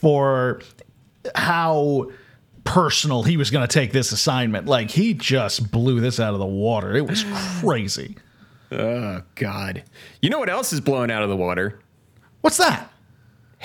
for how personal he was going to take this assignment. Like he just blew this out of the water. It was crazy. Oh God! You know what else is blowing out of the water? What's that?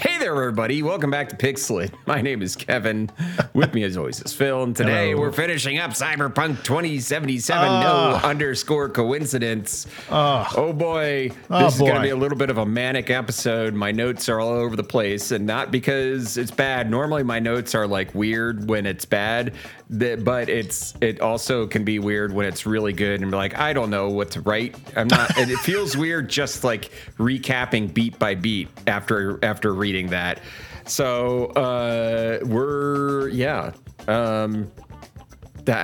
Hey there, everybody. Welcome back to Pixelit. My name is Kevin. With me, as always, is Phil. And today Hello. we're finishing up Cyberpunk 2077. no ah. underscore coincidence. Ah. oh, boy. Ah, this Oh, is going to be a little bit of a manic episode. My notes are all over the place, and not because it's bad. Normally, my notes are like weird when it's bad, but it's it also can be weird when it's really good and be like, I don't know what to write. I'm not, and it feels weird just like recapping beat by beat after after reading that. So uh, we're yeah. Um, that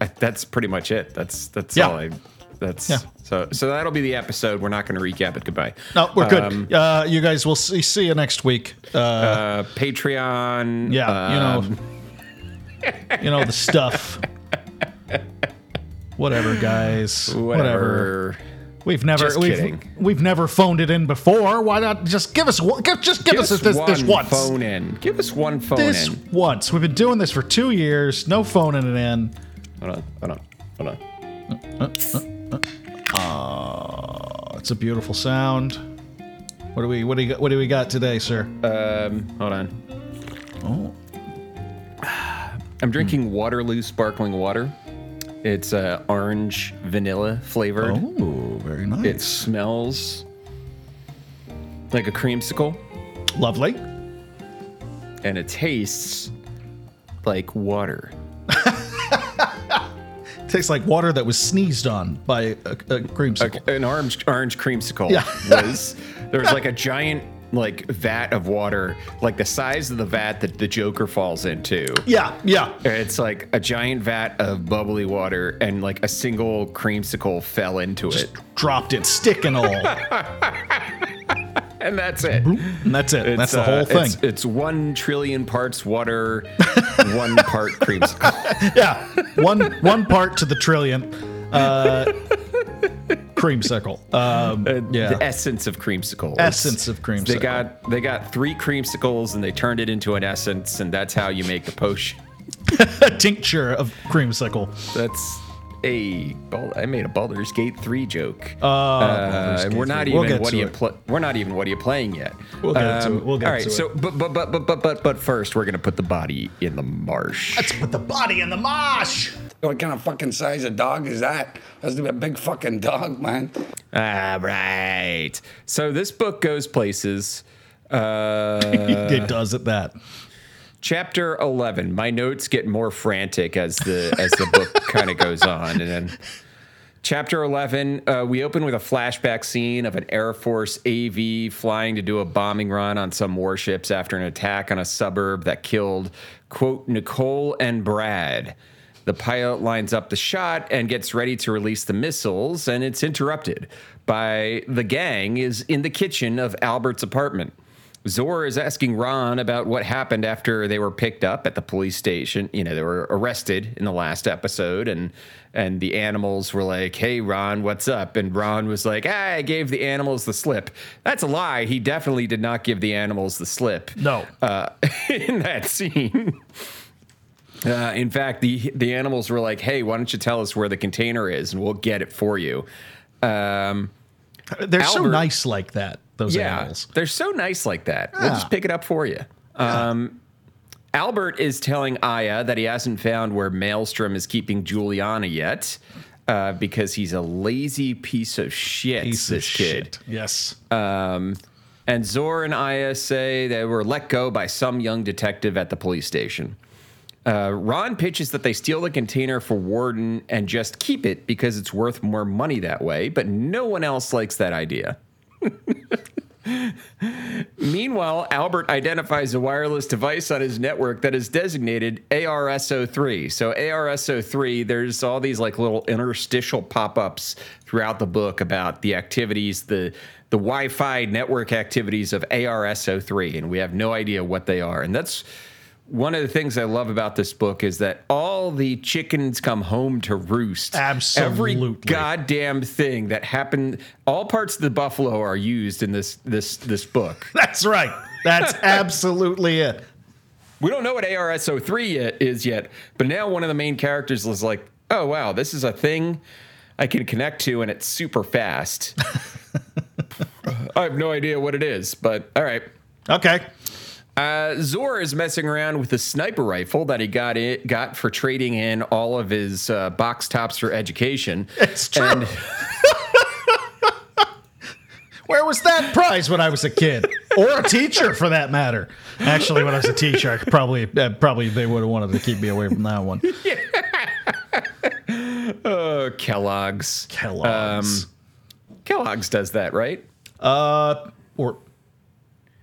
I, I, that's pretty much it. That's that's Yeah. all I. That's Yeah. so so that'll be the episode. We're not going to recap it. Goodbye. No, we're good. Um, uh, you guys will see, see you next week. Uh, uh, Patreon. yeah, um, you know, you know the stuff. Whatever, guys. Whatever. whatever. We've never Just we've, kidding. we've never phoned it in before. Why not just give us one- give, just give, us this, one this once. phone in. Give us one phone This in. once. We've been doing this for two years. No phoning it in. Hold on. Hold on. Hold on. Oh, it's a beautiful sound. What do we what do you, what do we got today, sir? Um, hold on. oh, I'm drinking Waterloo sparkling water. It's uh, orange vanilla flavored. oh, very nice. It smells like a creamsicle, lovely. and it tastes like water. Tastes like water that was sneezed on by a, a creamsicle. An orange orange creamsicle Yeah. was there was like a giant like vat of water, like the size of the vat that the Joker falls into. Yeah, yeah. It's like a giant vat of bubbly water, and like a single creamsicle fell into it, Dropped it, stick and all. and that's it. And that's it. that's It's, the uh, whole thing. It's, it's one trillion parts water, one part creamsicle. yeah. One one part to the trillion. Uh, creamsicle. Um, yeah. The essence of creamsicle. Essence of creamsicle. They got they got three creamsicles and they turned it into an essence, and that's how you make the potion. a tincture of creamsicle. That's a I made a Baldur's Gate three joke. Uh, Uh, Gate we're not 3. We'll even what are you pl- we're not even what are you playing yet. We'll get to it. We'll get all right, to so it. but but but but but but but first we're gonna put the body in the marsh. Let's put the body in the mosh. What kind of fucking size of dog is that? That's a big fucking dog, man. Ah, right. So this book goes places. Uh, it does at that. chapter 11 my notes get more frantic as the as the book kind of goes on and then chapter 11 uh, we open with a flashback scene of an air force av flying to do a bombing run on some warships after an attack on a suburb that killed quote nicole and brad the pilot lines up the shot and gets ready to release the missiles and it's interrupted by the gang is in the kitchen of albert's apartment Zor is asking Ron about what happened after they were picked up at the police station. You know, they were arrested in the last episode, and and the animals were like, "Hey, Ron, what's up?" And Ron was like, ah, "I gave the animals the slip." That's a lie. He definitely did not give the animals the slip. No. uh, in that scene. Uh, in fact, the the animals were like, "Hey, why don't you tell us where the container is, and we'll get it for you." Um, They're so nice like that. Those yeah, animals. they're so nice like that. We'll just pick it up for you. Um, Albert is telling Aya that he hasn't found where Maelstrom is keeping Juliana yet uh, because he's a lazy piece of shit. Piece this of kid. shit. Yes. Um, and Zor and Aya say they were let go by some young detective at the police station. Uh, Ron pitches that they steal the container for Warden and just keep it because it's worth more money that way, but no one else likes that idea. Meanwhile, Albert identifies a wireless device on his network that is designated ARSO3. So ARSO3, there's all these like little interstitial pop-ups throughout the book about the activities, the the Wi-Fi network activities of ARSO3, and we have no idea what they are. And that's one of the things I love about this book is that all the chickens come home to roost. Absolutely. Every goddamn thing that happened, all parts of the buffalo are used in this this this book. That's right. That's absolutely it. We don't know what ARSO3 yet, is yet, but now one of the main characters is like, oh, wow, this is a thing I can connect to and it's super fast. I have no idea what it is, but all right. Okay. Uh, Zor is messing around with a sniper rifle that he got it got for trading in all of his uh, box tops for education. It's true. And Where was that prize when I was a kid, or a teacher for that matter? Actually, when I was a teacher, I could probably uh, probably they would have wanted to keep me away from that one. uh, Kellogg's. Kellogg's, Kellogg's does that, right? uh, or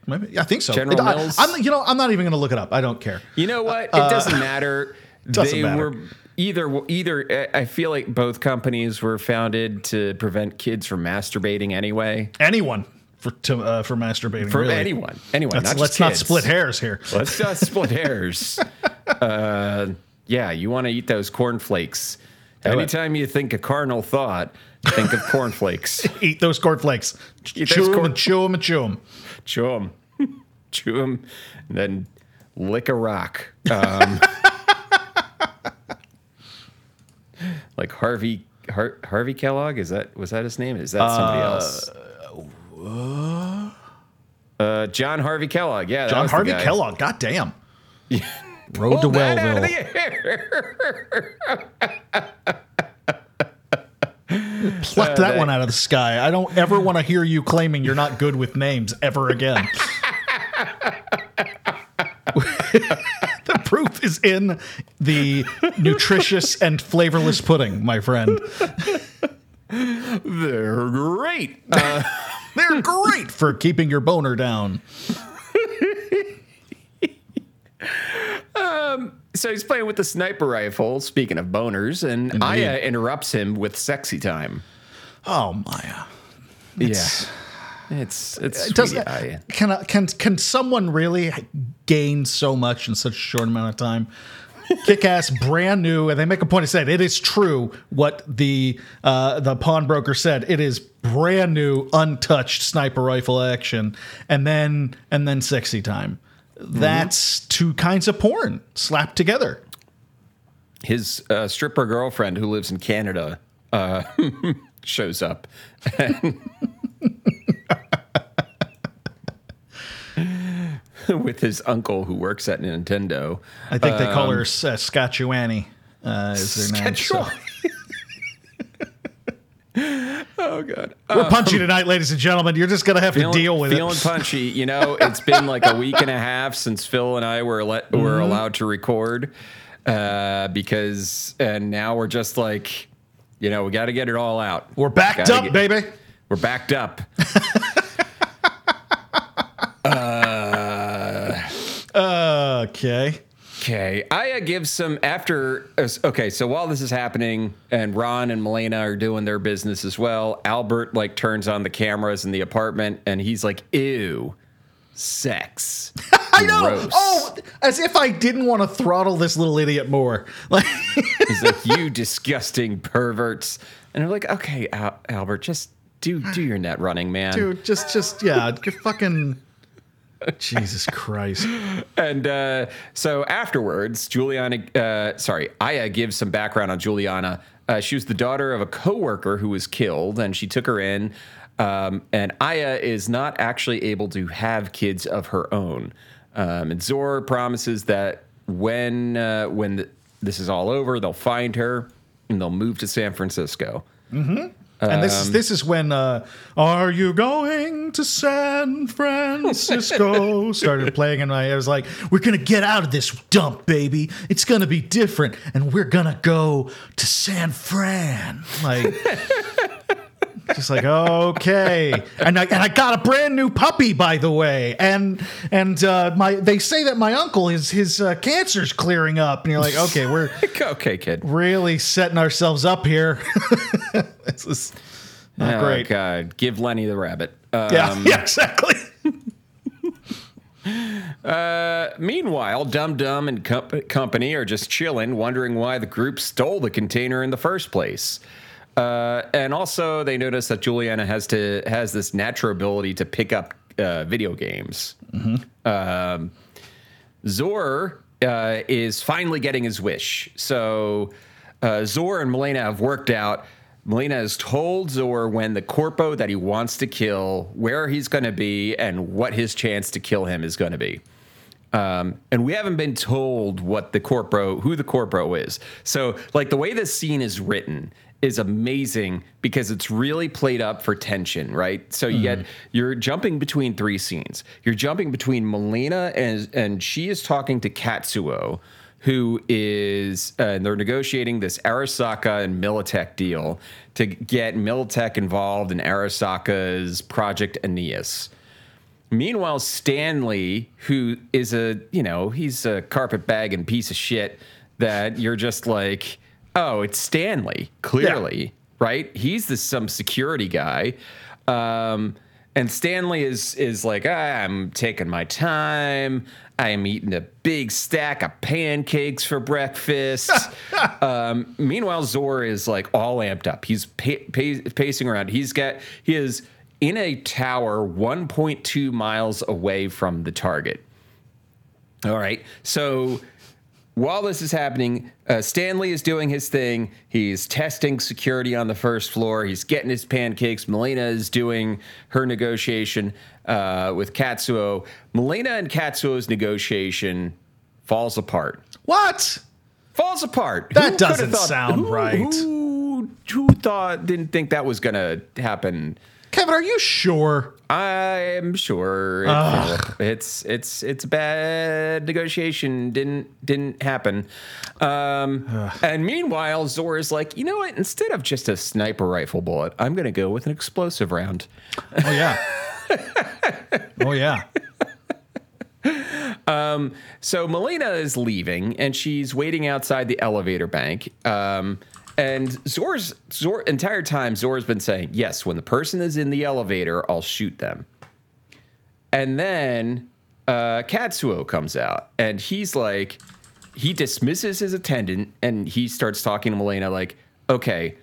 maybe I think so. General It- I- Mills? I'm, you know, I'm not even going to look it up. I don't care. You know what? It doesn't matter. Uh, doesn't they matter. were either either. I feel like both companies were founded to prevent kids from masturbating anyway. Anyone for to, uh, for masturbating. For really. anyone, anyone. Let's, not let's not split hairs here. Let's not split hairs. Uh, yeah, you want to eat those cornflakes. Anytime you think a carnal thought, think of cornflakes. Eat those cornflakes. Eat chew those them corn- and chew them and chew them. Chew them, chew them, and then lick a rock. Um, like Harvey Har- Harvey Kellogg is that was that his name? Is that somebody else? Uh, John Harvey Kellogg. Yeah, John Harvey. Kellogg. God damn. Road to Pulled that out of Wellville. Pluck that one out of the sky. I don't ever want to hear you claiming you're not good with names ever again. the proof is in the nutritious and flavorless pudding, my friend. They're great. Uh, they're great for keeping your boner down. Um, So he's playing with the sniper rifle. Speaking of boners, and Aya interrupts him with sexy time. Oh, Maya. yeah, it's it's it Does sweetie Aya. can can can someone really gain so much in such a short amount of time? Kick ass, brand new, and they make a point of saying it is true what the uh, the pawnbroker said. It is brand new, untouched sniper rifle action, and then and then sexy time. That's two kinds of porn slapped together. His uh, stripper girlfriend, who lives in Canada, uh, shows up. with his uncle who works at Nintendo. I think they call her uh, Scatchuani. Uh, is their name? So- oh god. we're punchy tonight, ladies and gentlemen. You're just gonna have to deal with feeling it. Feeling punchy. You know, it's been like a week and a half since Phil and I were let, Mm-hmm. were allowed to record uh, because, and now we're just like, you know, we got to get it all out. We're backed up, get- baby. We're backed up. Okay. Okay. Aya gives some after. Okay, so while this is happening, and Ron and Melina are doing their business as well, Albert like turns on the cameras in the apartment, and he's like, "Ew, sex." I know. Gross. Oh, as if I didn't want to throttle this little idiot more. Like, He's like, "You disgusting perverts," and they're like, "Okay, Al- Albert, just do do your net running, man." dude, just, just, yeah, fucking. Jesus Christ. And uh, so afterwards, Juliana, uh, sorry, Aya gives some background on Juliana. Uh, she was the daughter of a coworker who was killed, and she took her in. Um, and Aya is not actually able to have kids of her own. Um, and Zor promises that when uh, when the, this is all over, they'll find her and they'll move to San Francisco. And this is this is when uh, "Are you going to San Francisco?" started playing, and I was like, "We're gonna get out of this dump, baby. It's gonna be different, and we're gonna go to San Fran." Like, just like okay, and I and I got a brand new puppy, by the way, and and uh, my they say that my uncle his his uh, cancer's clearing up, and you're like, okay, we're okay, kid. really setting ourselves up here. this is not Oh, great. God, give Lenny the rabbit. Uh, Yeah, yeah, exactly. Meanwhile, Dum Dum and co- company are just chilling, wondering why the group stole the container in the first place. Uh, and also, they notice that Juliana has to has this natural ability to pick up uh, video games. Um, Zor uh, is finally getting his wish. So uh, Zor and Melina have worked out. Melina has told Zor when the corpo that he wants to kill, where he's going to be, and what his chance to kill him is going to be. Um, and we haven't been told what the corpo, who the corpo is. So, like the way this scene is written is amazing because it's really played up for tension, right? So you get you're jumping between three scenes. You're jumping between Melina and and she is talking to Katsuo, who is uh, and they're negotiating this Arasaka and Militech deal to get Militech involved in Arasaka's Project Aeneas. Meanwhile, Stanley, who is a, you know, he's a carpetbag and piece of shit that you're just like, oh, it's Stanley, clearly, right? He's the some security guy. Um, and Stanley is is like, ah, I'm taking my time. I am eating a big stack of pancakes for breakfast. um, meanwhile, Zor is like all amped up. He's pa- pa- pacing around. He's got he is in a tower 1.2 miles away from the target. All right. So while this is happening, uh, Stanley is doing his thing. He's testing security on the first floor. He's getting his pancakes. Melina is doing her negotiation uh, with Katsuo. Melina and Katsuo's negotiation falls apart. What? Falls apart. That Who doesn't thought- sound who- right. Who, who thought, didn't think that was going to happen? Kevin, are you sure? I'm sure it, it's it's it's a bad negotiation. Didn't didn't happen. Um, and meanwhile, Zor is like, you know what? Instead of just a sniper rifle bullet, I'm going to go with an explosive round. Oh yeah. oh yeah. Um, So Melina is leaving, and she's waiting outside the elevator bank. Um, and Zor's Zor entire time, Zor's been saying, "Yes, when the person is in the elevator, I'll shoot them." And then uh, Katsuo comes out, and he's like, he dismisses his attendant, and he starts talking to Melina like, "Okay,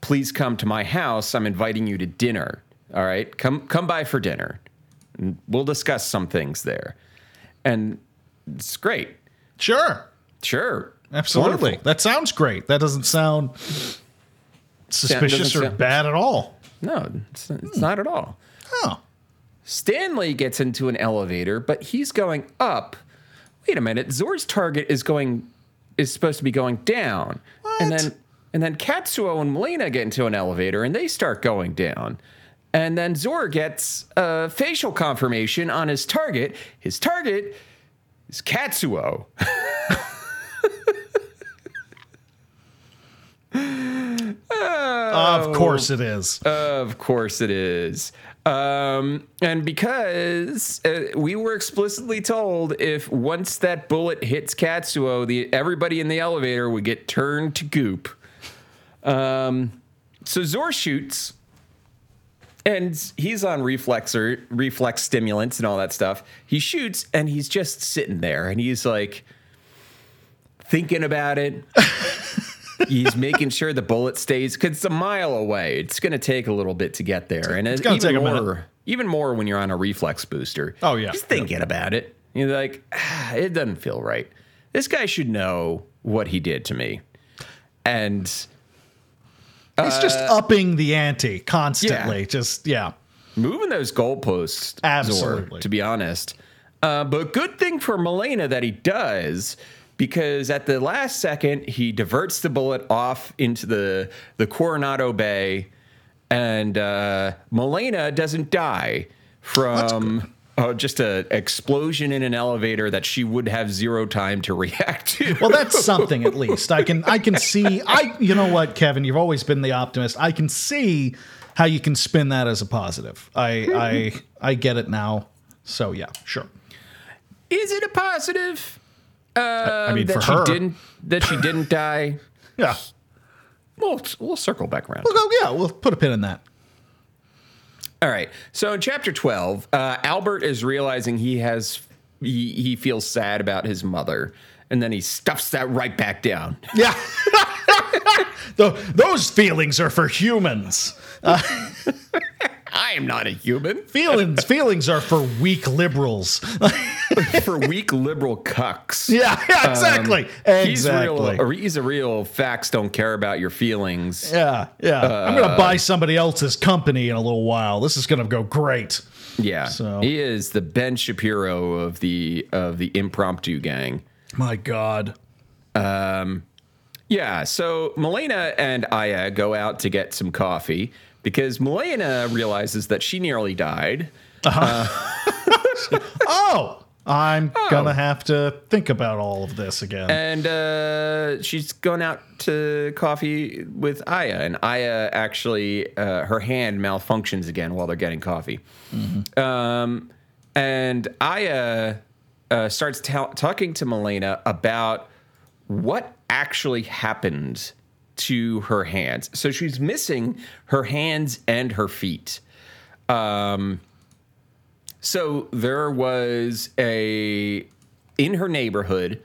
please come to my house. I'm inviting you to dinner. All right, come come by for dinner. And we'll discuss some things there." And it's great. Sure. Sure. Absolutely. Wonderful. That sounds great. That doesn't sound suspicious doesn't or sound- bad at all. No, it's, it's not at all. Oh. Stanley gets into an elevator, but he's going up. Wait a minute. Zor's target is going is supposed to be going down. What? And then and then Katsuo and Melina get into an elevator and they start going down. And then Zor gets a facial confirmation on his target. His target is Katsuo. Of course it is. Of course it is. Um, and because uh, we were explicitly told if once that bullet hits Katsuo, the everybody in the elevator would get turned to goop. Um, so Zor shoots, and he's on reflexor, reflex stimulants, and all that stuff. He shoots, and he's just sitting there, and he's like thinking about it. he's making sure the bullet stays because it's a mile away. It's going to take a little bit to get there, and it's gonna even take a more, minute. even more when you're on a reflex booster. Oh, yeah. he's thinking about it. You're like, ah, it doesn't feel right. This guy should know what he did to me, and He's just uh, upping the ante constantly. Just yeah. moving those goalposts. Zor, Absolutely. to be honest. Uh, but good thing for Melina that he does, because at the last second he diverts the bullet off into the the Coronado Bay, and uh, Melina doesn't die from. Uh, just an explosion in an elevator that she would have zero time to react to. Well, that's something at least. I can I can see I you know what, Kevin, you've always been the optimist. I can see how you can spin that as a positive. I I I get it now. So yeah, sure. Is it a positive? Um, I mean, that for she her. didn't that she didn't die. Yeah. We'll we'll circle back around. We'll go, yeah, we'll put a pin in that. All right. So in chapter 12, uh, Albert is realizing he has he, he feels sad about his mother, and then he stuffs that right back down. Yeah. Tho- those feelings are for humans. I am not a human. Feelings feelings are for weak liberals. For weak liberal cucks. yeah, yeah, exactly. He's exactly. real. He's a real. Facts don't care about your feelings. yeah, yeah. I'm Uh, gonna buy somebody else's company in a little while. This is gonna go great. Yeah, So- he is the Ben Shapiro of the of the impromptu gang. My God. Um Yeah, so Melina and Aya go out to get some coffee because Melina realizes that she nearly died. Oh, I'm gonna have to think about all of this again. And uh, she's going out to coffee with Aya, and Aya actually, uh, her hand malfunctions again while they're getting coffee. Um, and Aya uh, starts ta- talking to Melina about what actually happened to her hands. So she's missing her hands and her feet. Um, so there was a in her neighborhood.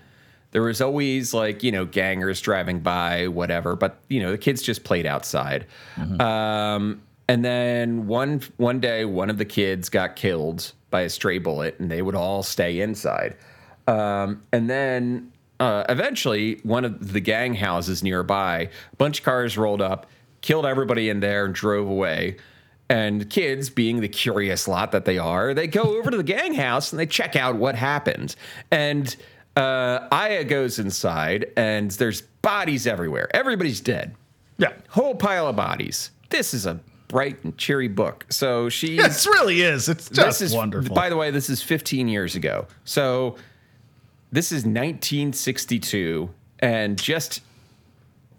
There was always like you know gangers driving by, whatever. But you know the kids just played outside. Um, and then one one day, one of the kids got killed by a stray bullet, and they would all stay inside. Um, and then uh, eventually, one of the gang houses nearby, a bunch of cars rolled up, killed everybody in there, and drove away. And kids, being the curious lot that they are, they go over to the gang house and they check out what happened. And uh, Aya goes inside, and there's bodies everywhere. Everybody's dead. yeah. Whole pile of bodies. This is a bright and cheery book. So she's It really is. It's just this is wonderful. By the way, this is 15 years ago. So this is 1962, and just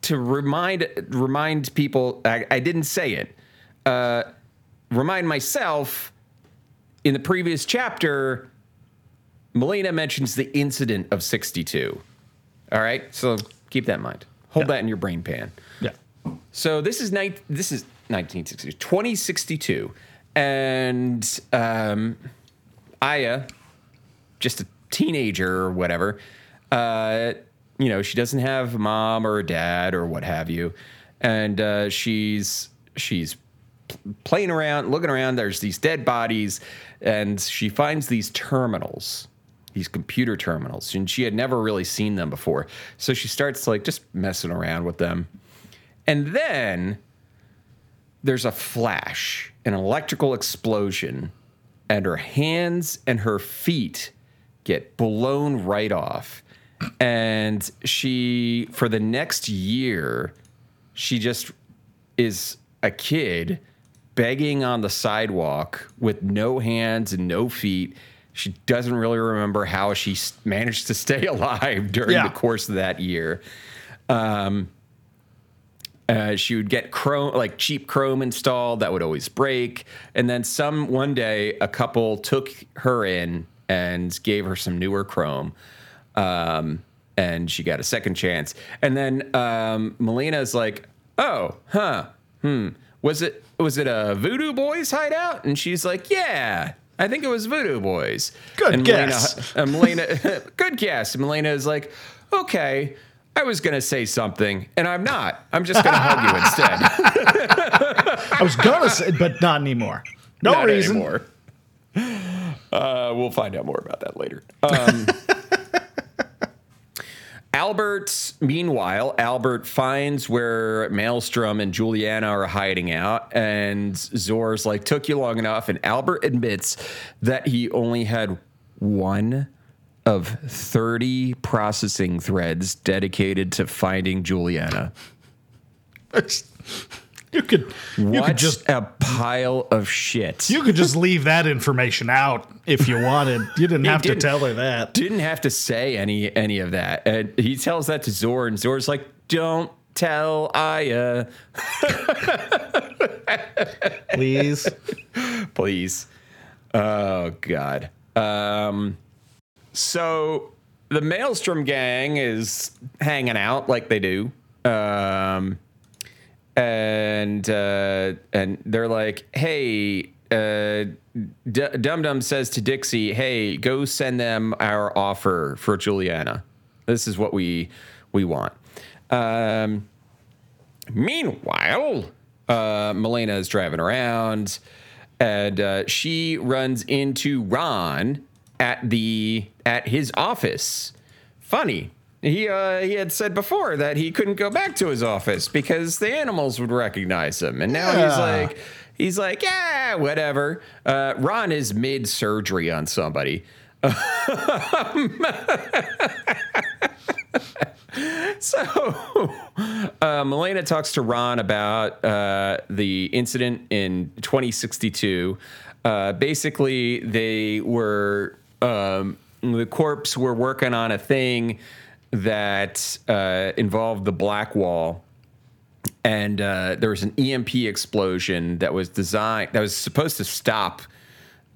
to remind remind people, I, I didn't say it. Uh, remind myself in the previous chapter. Melina mentions the incident of 62. All right, so keep that in mind. Hold Yeah. that in your brain pan. yeah. So this is nine. This is 1962, 2062, and um, Aya, just a teenager or whatever. Uh, you know, she doesn't have a mom or a dad or what have you, and uh, she's she's playing around, looking around. There's these dead bodies, and she finds these terminals, these computer terminals, and she had never really seen them before. So she starts like just messing around with them. And then there's a flash, an electrical explosion, and her hands and her feet get blown right off. And she, for the next year, she just is a kid begging on the sidewalk with no hands and no feet. She doesn't really remember how she managed to stay alive during Yeah. the course of that year. Um, uh, she would get chrome like cheap chrome installed that would always break and then some one day a couple took her in and gave her some newer chrome um, and she got a second chance and then um, melina's like oh huh hmm was it was it a voodoo boys hideout and she's like yeah I think it was Voodoo Boys. Good and guess. Melina, and Melina, good guess. And Melina is like, okay, I was going to say something, and I'm not. I'm just going to hug you instead. I was gonna say, but not anymore. No Not reason. anymore. Uh, we'll find out more about that later. Um, Albert, meanwhile, Albert finds where Maelstrom and Juliana are hiding out, and Zor's like, took you long enough. And Albert admits that he only had one of 30 processing threads dedicated to finding Juliana. You could you what could just a pile of shit. you could just leave that information out if you wanted. You didn't have to didn't. tell her that. didn't have to say any any of that. And he tells that to Zor, and Zor's like, "Don't tell Aya, Please. please." Oh God. Um, so the Maelstrom gang is hanging out like they do. Um, and uh, and they're like, "Hey, uh, D- Dum Dum says to Dixie, "Hey, go send them our offer for Juliana. This is what we we want." Um, meanwhile, uh, is driving around, and uh, she runs into Ron at the at his office. Funny. He uh, he had said before that he couldn't go back to his office because the animals would recognize him, and now he's like he's like yeah whatever. Uh, Ron is mid surgery on somebody. So, uh, Melina talks to Ron about uh, the incident in 2062. Uh, basically, they were um, the corps were working on a thing that uh, involved the Black Wall, and uh, there was an EMP explosion that was designed that was supposed to stop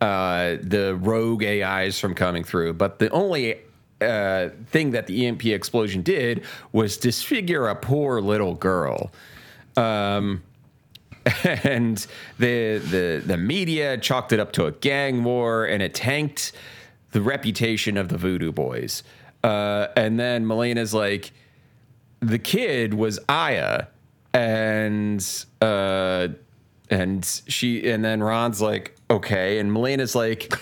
uh, the rogue AIs from coming through. But the only uh, thing that the EMP explosion did was disfigure a poor little girl. Um, and the, the the media chalked it up to a gang war, and it tanked the reputation of the Voodoo Boys. Uh, and then Melina's like, the kid was Aya, and uh, and she, and then Ron's like, okay, and Melina's like,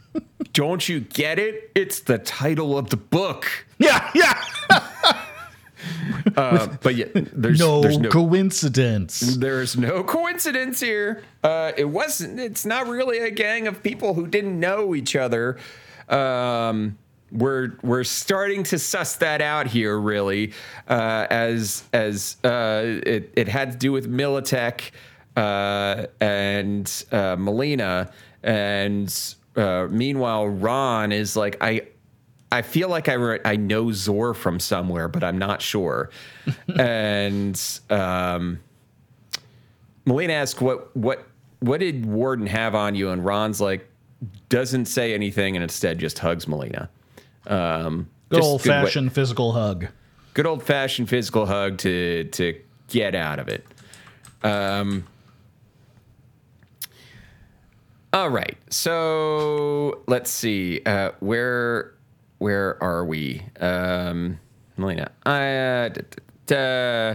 don't you get it? It's the title of the book. Yeah, yeah. Uh, but yeah, there's No, there's no coincidence. there's no coincidence here. Uh, it wasn't. It's not really a gang of people who didn't know each other. Um, we're we're starting to suss that out here, really, uh, as as uh, it it had to do with Militech uh, and uh, Melina, and uh, meanwhile Ron is like I. I feel like I re- I know Zor from somewhere, but I'm not sure. and um, Melina asks what what what did Warden have on you, and Ron's like doesn't say anything, and instead just hugs Melina. Um, Good old good fashioned physical hug. good old fashioned physical hug to to get out of it. Um, all right, so let's see uh, where where are we, um, Melina? I. Uh,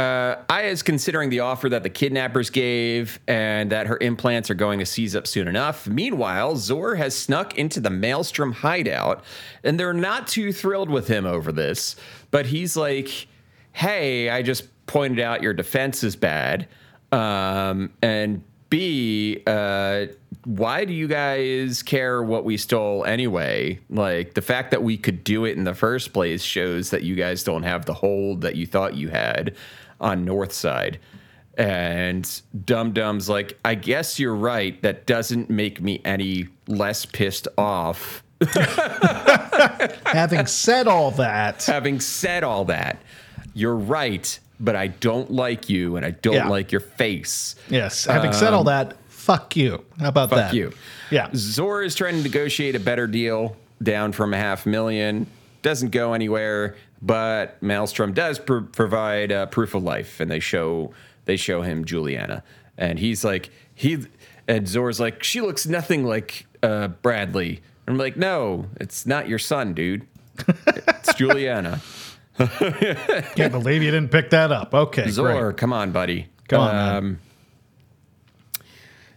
uh, Aya is considering the offer that the kidnappers gave and that her implants are going to seize up soon enough. Meanwhile, Zor has snuck into the Maelstrom hideout, and they're not too thrilled with him over this. But he's like, hey, I just pointed out your defense is bad. Um, and B, uh, why do you guys care what we stole anyway? Like the fact that we could do it in the first place shows that you guys don't have the hold that you thought you had on North Side. And Dum Dum's like, I guess you're right. That doesn't make me any less pissed off. Having said all that, Having said all that, you're right, but I don't like you and I don't Yeah. like your face. yes, having said all that, fuck you. How about Um, Fuck that? you. Yeah. Zora is trying to negotiate a better deal down from a half million. Doesn't go anywhere, but Maelstrom does pr- provide uh, proof of life, and they show they show him Juliana, and he's like he and Zor's like she looks nothing like uh, Bradley. I'm like, no, it's not your son, dude. It's Juliana. Can't believe you didn't pick that up. Okay, Zor, great. come on, buddy. Come on, man. Um,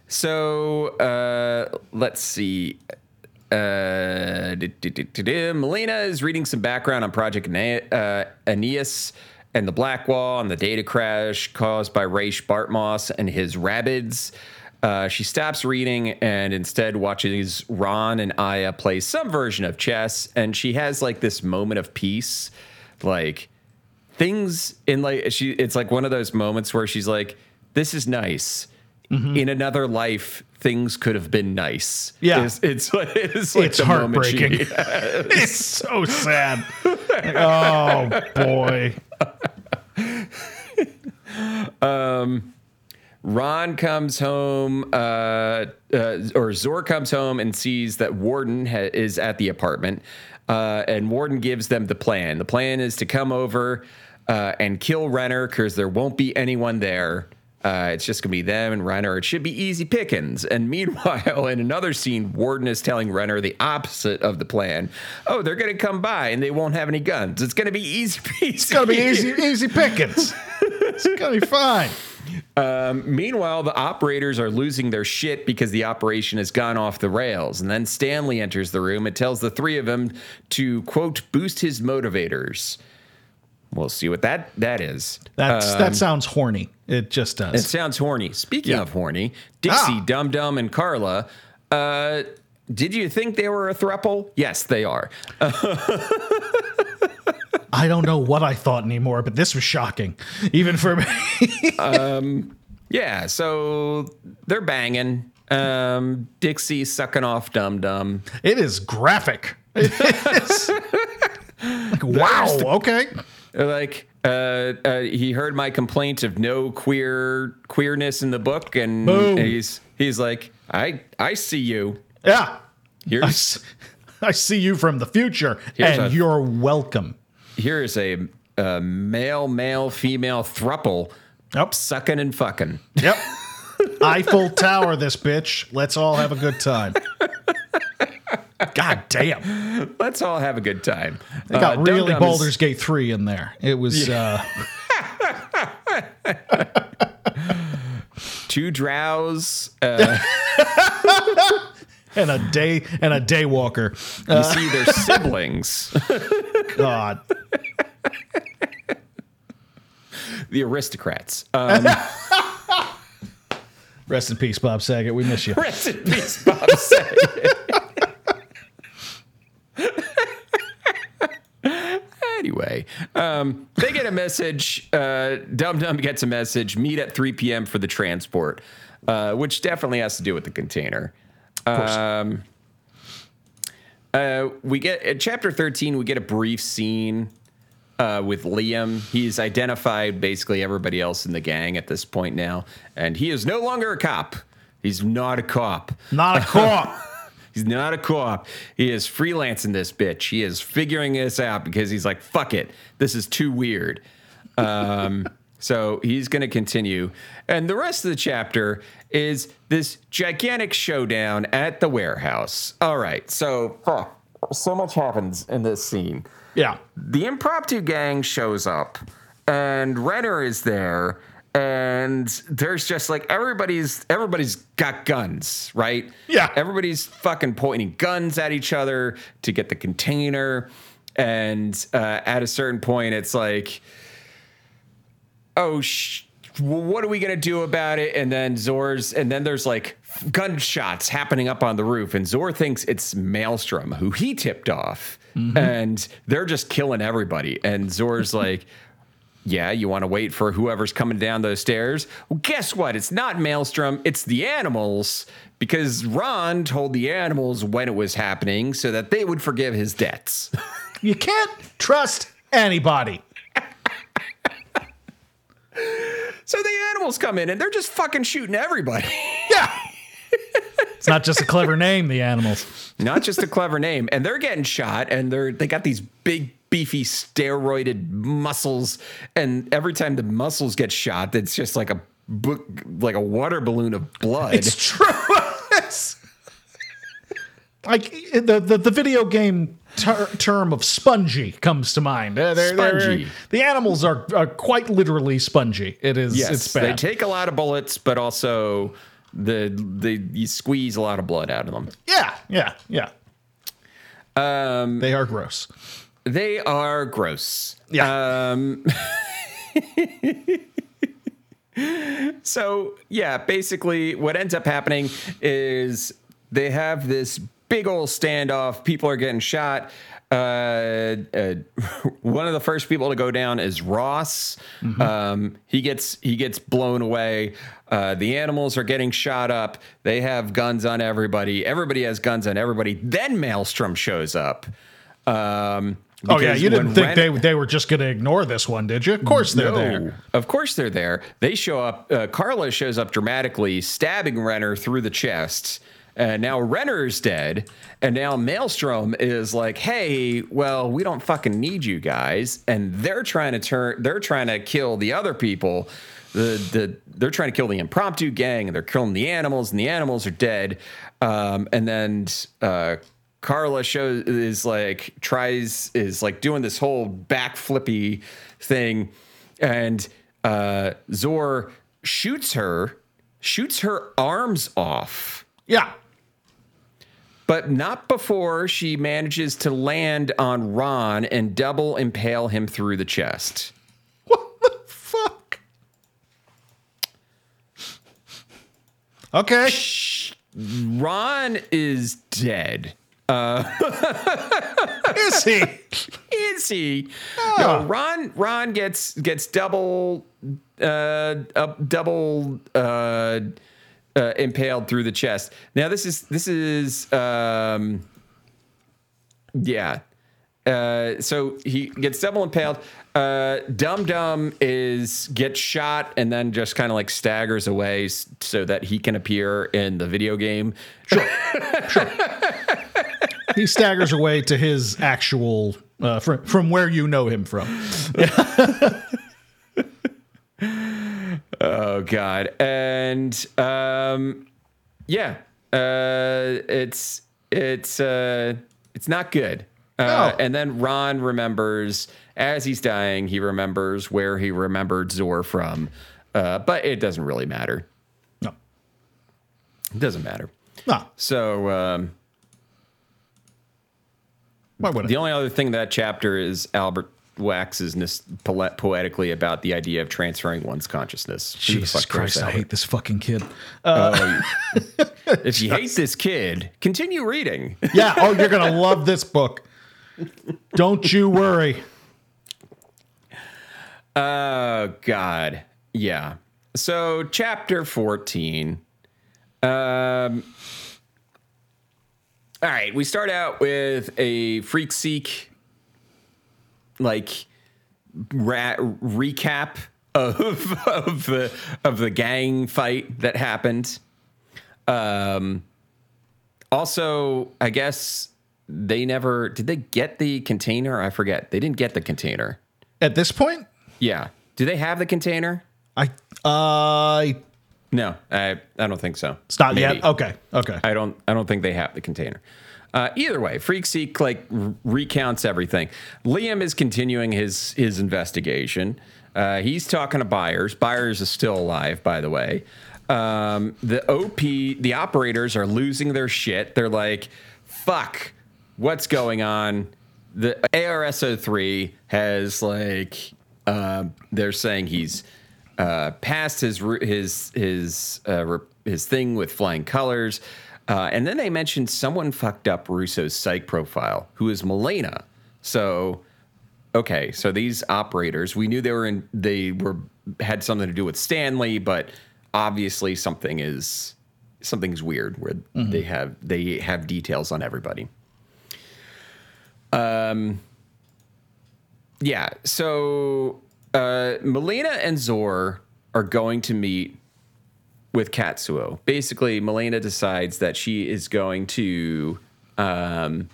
so uh, let's see. Uh. Melina is reading some background on Project uh, Aeneas and the Black Wall and the data crash caused by Rache Bartmoss and his rabbits. Uh, she stops reading and instead watches Ron and Aya play some version of chess. And she has like this moment of peace. Like, things in like she it's like one of those moments where she's like this is nice Mm-hmm. in another life things could have been nice Yeah. it's it's it's, like It's the moment she- heartbreaking. It's so sad. oh boy. um Ron comes home, uh, uh, or Zor comes home and sees that Warden ha- is at the apartment, uh, and Warden gives them the plan. The plan is to come over uh, and kill Renner because there won't be anyone there. Uh, it's just gonna be them and Renner. It should be easy pickings. And meanwhile, in another scene, Warden is telling Renner the opposite of the plan. Oh, they're gonna come by and they won't have any guns. It's gonna be easy peasy. It's gonna be easy, easy pickings. It's gonna be fine. Um, meanwhile, the operators are losing their shit because the operation has gone off the rails. And then Stanley enters the room and tells the three of them to, quote, boost his motivators. We'll see what that that is. That's that sounds horny. It just does. It sounds horny. Speaking Yeah. of horny, Dixie, Ah. Dum Dum, and Carla. Uh, did you think they were a thruple? Yes, they are. I don't know what I thought anymore, but this was shocking, even for me. Yeah, so they're banging. Um, Dixie sucking off Dum Dum. it is graphic. It is. like, wow. Okay. They're Like uh, uh, he heard my complaint of no queer queerness in the book, and Boom. he's he's like, I I see you. Yeah. I, Here's s- I see you from the future, and a- you're welcome. here is a, a male male female thruple Yep. sucking and fucking. Yep. Eiffel Tower, this bitch. Let's all have a good time. God damn. Let's all have a good time. They got Uh, really Dum Dum is- Baldur's Gate 3 in there. It was, uh, two drows. Uh, and a day, and a day walker. you see their siblings, God. the aristocrats. Um, Rest in peace, Bob Saget. We miss you. rest in peace, Bob Saget. anyway, um, they get a message. Uh, Dum Dum gets a message. Meet at 3 p.m. for the transport, uh, which definitely has to do with the container. Um, uh, we get at chapter 13. We get a brief scene uh, with Liam. He's identified basically everybody else in the gang at this point now, and he is no longer a cop. He's not a cop. Not a cop. He's not a co-op. He is freelancing this bitch. He is figuring this out because he's like, fuck it. This is too weird. Um, so he's going to continue. And the rest of the chapter is this gigantic showdown at the warehouse. All right. So, huh, so much happens in this scene. yeah. The impromptu gang shows up, and Renner is there. And there's just like everybody's everybody's got guns, right? Yeah. Everybody's fucking pointing guns at each other to get the container. And uh, at a certain point, it's like, oh, sh- what are we gonna do about it? And then Zor's, and then there's like gunshots happening up on the roof, and Zor thinks it's Maelstrom who he tipped off, and they're just killing everybody. And Zor's like. Yeah, you want to wait for whoever's coming down those stairs? Well, guess what? It's not Maelstrom, it's the animals because Ron told the animals when it was happening so that they would forgive his debts. You can't trust anybody. so the animals come in and they're just fucking shooting everybody. Yeah. It's not just a clever name, the animals. not just a clever name and they're getting shot and they're they got these big beefy steroided muscles and every time the muscles get shot it's just like a book like a water balloon of blood It's true. Like the, the, the video game ter- term of spongy comes to mind. Uh, they're- they're- Spongy. the animals are, are quite literally spongy. It is. yes it's they take a lot of bullets but also the the you squeeze a lot of blood out of them yeah. Yeah. Yeah. Um, they are gross. They are gross Yeah. Um, so yeah, basically, what ends up happening is they have this big old standoff. People are getting shot. Uh, uh, one of the first people to go down is Ross. Um, he gets he gets blown away. Uh, the animals are getting shot up. They have guns on everybody. Everybody has guns on everybody. Then Maelstrom shows up. Um, oh yeah, you didn't think Ren- they they were just going to ignore this one, did you? Of course they're no, there. Of course they're there. They show up. Uh, Carla shows up dramatically, stabbing Renner through the chest. And now Renner's dead. And now Maelstrom is like, hey, well, we don't fucking need you guys. And they're trying to turn, they're trying to kill the other people. The, the they're trying to kill the impromptu gang and they're killing the animals and the animals are dead. Um, and then uh, Carla shows is like tries is like doing this whole backflippy thing, and uh, Zor shoots her, shoots her arms off, Yeah. but not before she manages to land on Ron and double impale him through the chest. What the fuck? Okay. Ron is dead. Is he? Is he? Oh. No, Ron. Ron gets gets double, uh, up, double uh, uh, impaled through the chest. Now this is this is um, yeah. Uh, so he gets double impaled. Uh, Dum Dum is gets shot and then just kind of like staggers away so that he can appear in the video game. He staggers away to his actual uh, from from where you know him from. Oh God, and um, yeah, uh, it's it's uh, it's not good. Uh, No. And then Ron remembers as he's dying, he remembers where he remembered Zor from, uh, but it doesn't really matter. No. It doesn't matter. No. So um, Why would the it? only other thing that chapter is Albert waxes poetically about the idea of transferring one's consciousness. The Jesus Christ, I hate this fucking kid. If you hate this kid, continue reading. Yeah. Oh, you're gonna love this book. Don't you worry. Oh God, yeah. So chapter fourteen. Um. All right, we start out with a freak seek, like ra- recap of of the of the gang fight that happened. Um. Also, I guess they never did. They get the container? I forget. They didn't get the container. At this point, Yeah. Do they have the container? I I No, I I don't think so. it's not Maybe. yet. Okay. Okay. I don't I don't think they have the container. Uh, either way, Freak Seek like r- recounts everything. Liam is continuing his his investigation. Uh, he's talking to Buyers. Buyers is still alive, by the way. Um, the OP, the operators are losing their shit. They're like, "Fuck, what's going on?" The ARS-03 has like, uh, they're saying he's uh, passed his his his uh, his thing with flying colors, uh, and then they mentioned someone fucked up Russo's psych profile, who is Melina. So, okay, so these operators, we knew they were in, they were had something to do with Stanley, but obviously something is something's weird where they have they have details on everybody. Um. Yeah. So uh, Melina and Zor are going to meet with Katsuo. Basically, Melina decides that she is going to um,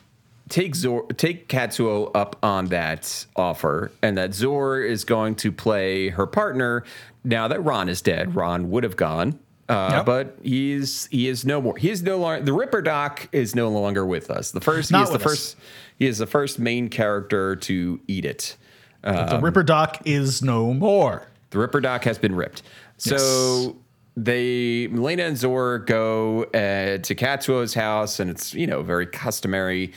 take Zor, take Katsuo up on that offer, and that Zor is going to play her partner. Now that Ron is dead, Ron would have gone. Uh. But he's he is no more. He is no longer the Ripper Doc is no longer with us. The first he Not is the us. first he is the first main character to eat it. The Ripper Doc is no more. The Ripper Doc has been ripped. So Yes. they, Melina and Zor go uh, to Katsuo's house, and it's you know very customary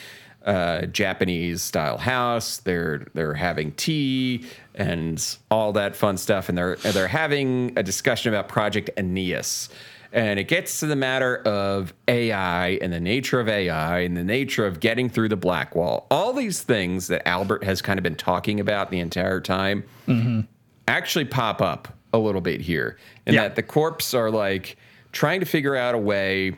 uh, Japanese style house. They're they're having tea and all that fun stuff, and they're and they're having a discussion about Project Aeneas. And it gets to the matter of AI and the nature of AI and the nature of getting through the black wall. All these things that Albert has kind of been talking about the entire time mm-hmm. actually pop up a little bit here And Yeah. that the corps are like trying to figure out a way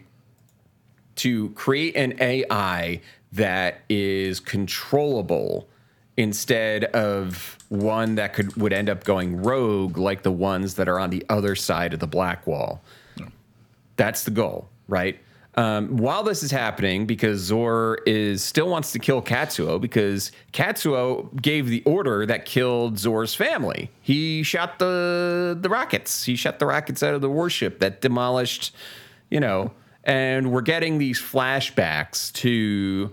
to create an AI that is controllable instead of one that could would end up going rogue like the ones that are on the other side of the black wall. That's the goal, right? Um, while this is happening, because Zor is still wants to kill Katsuo, because Katsuo gave the order that killed Zor's family. He shot the the rockets. He shot the rockets out of the warship that demolished, you know. And we're getting these flashbacks to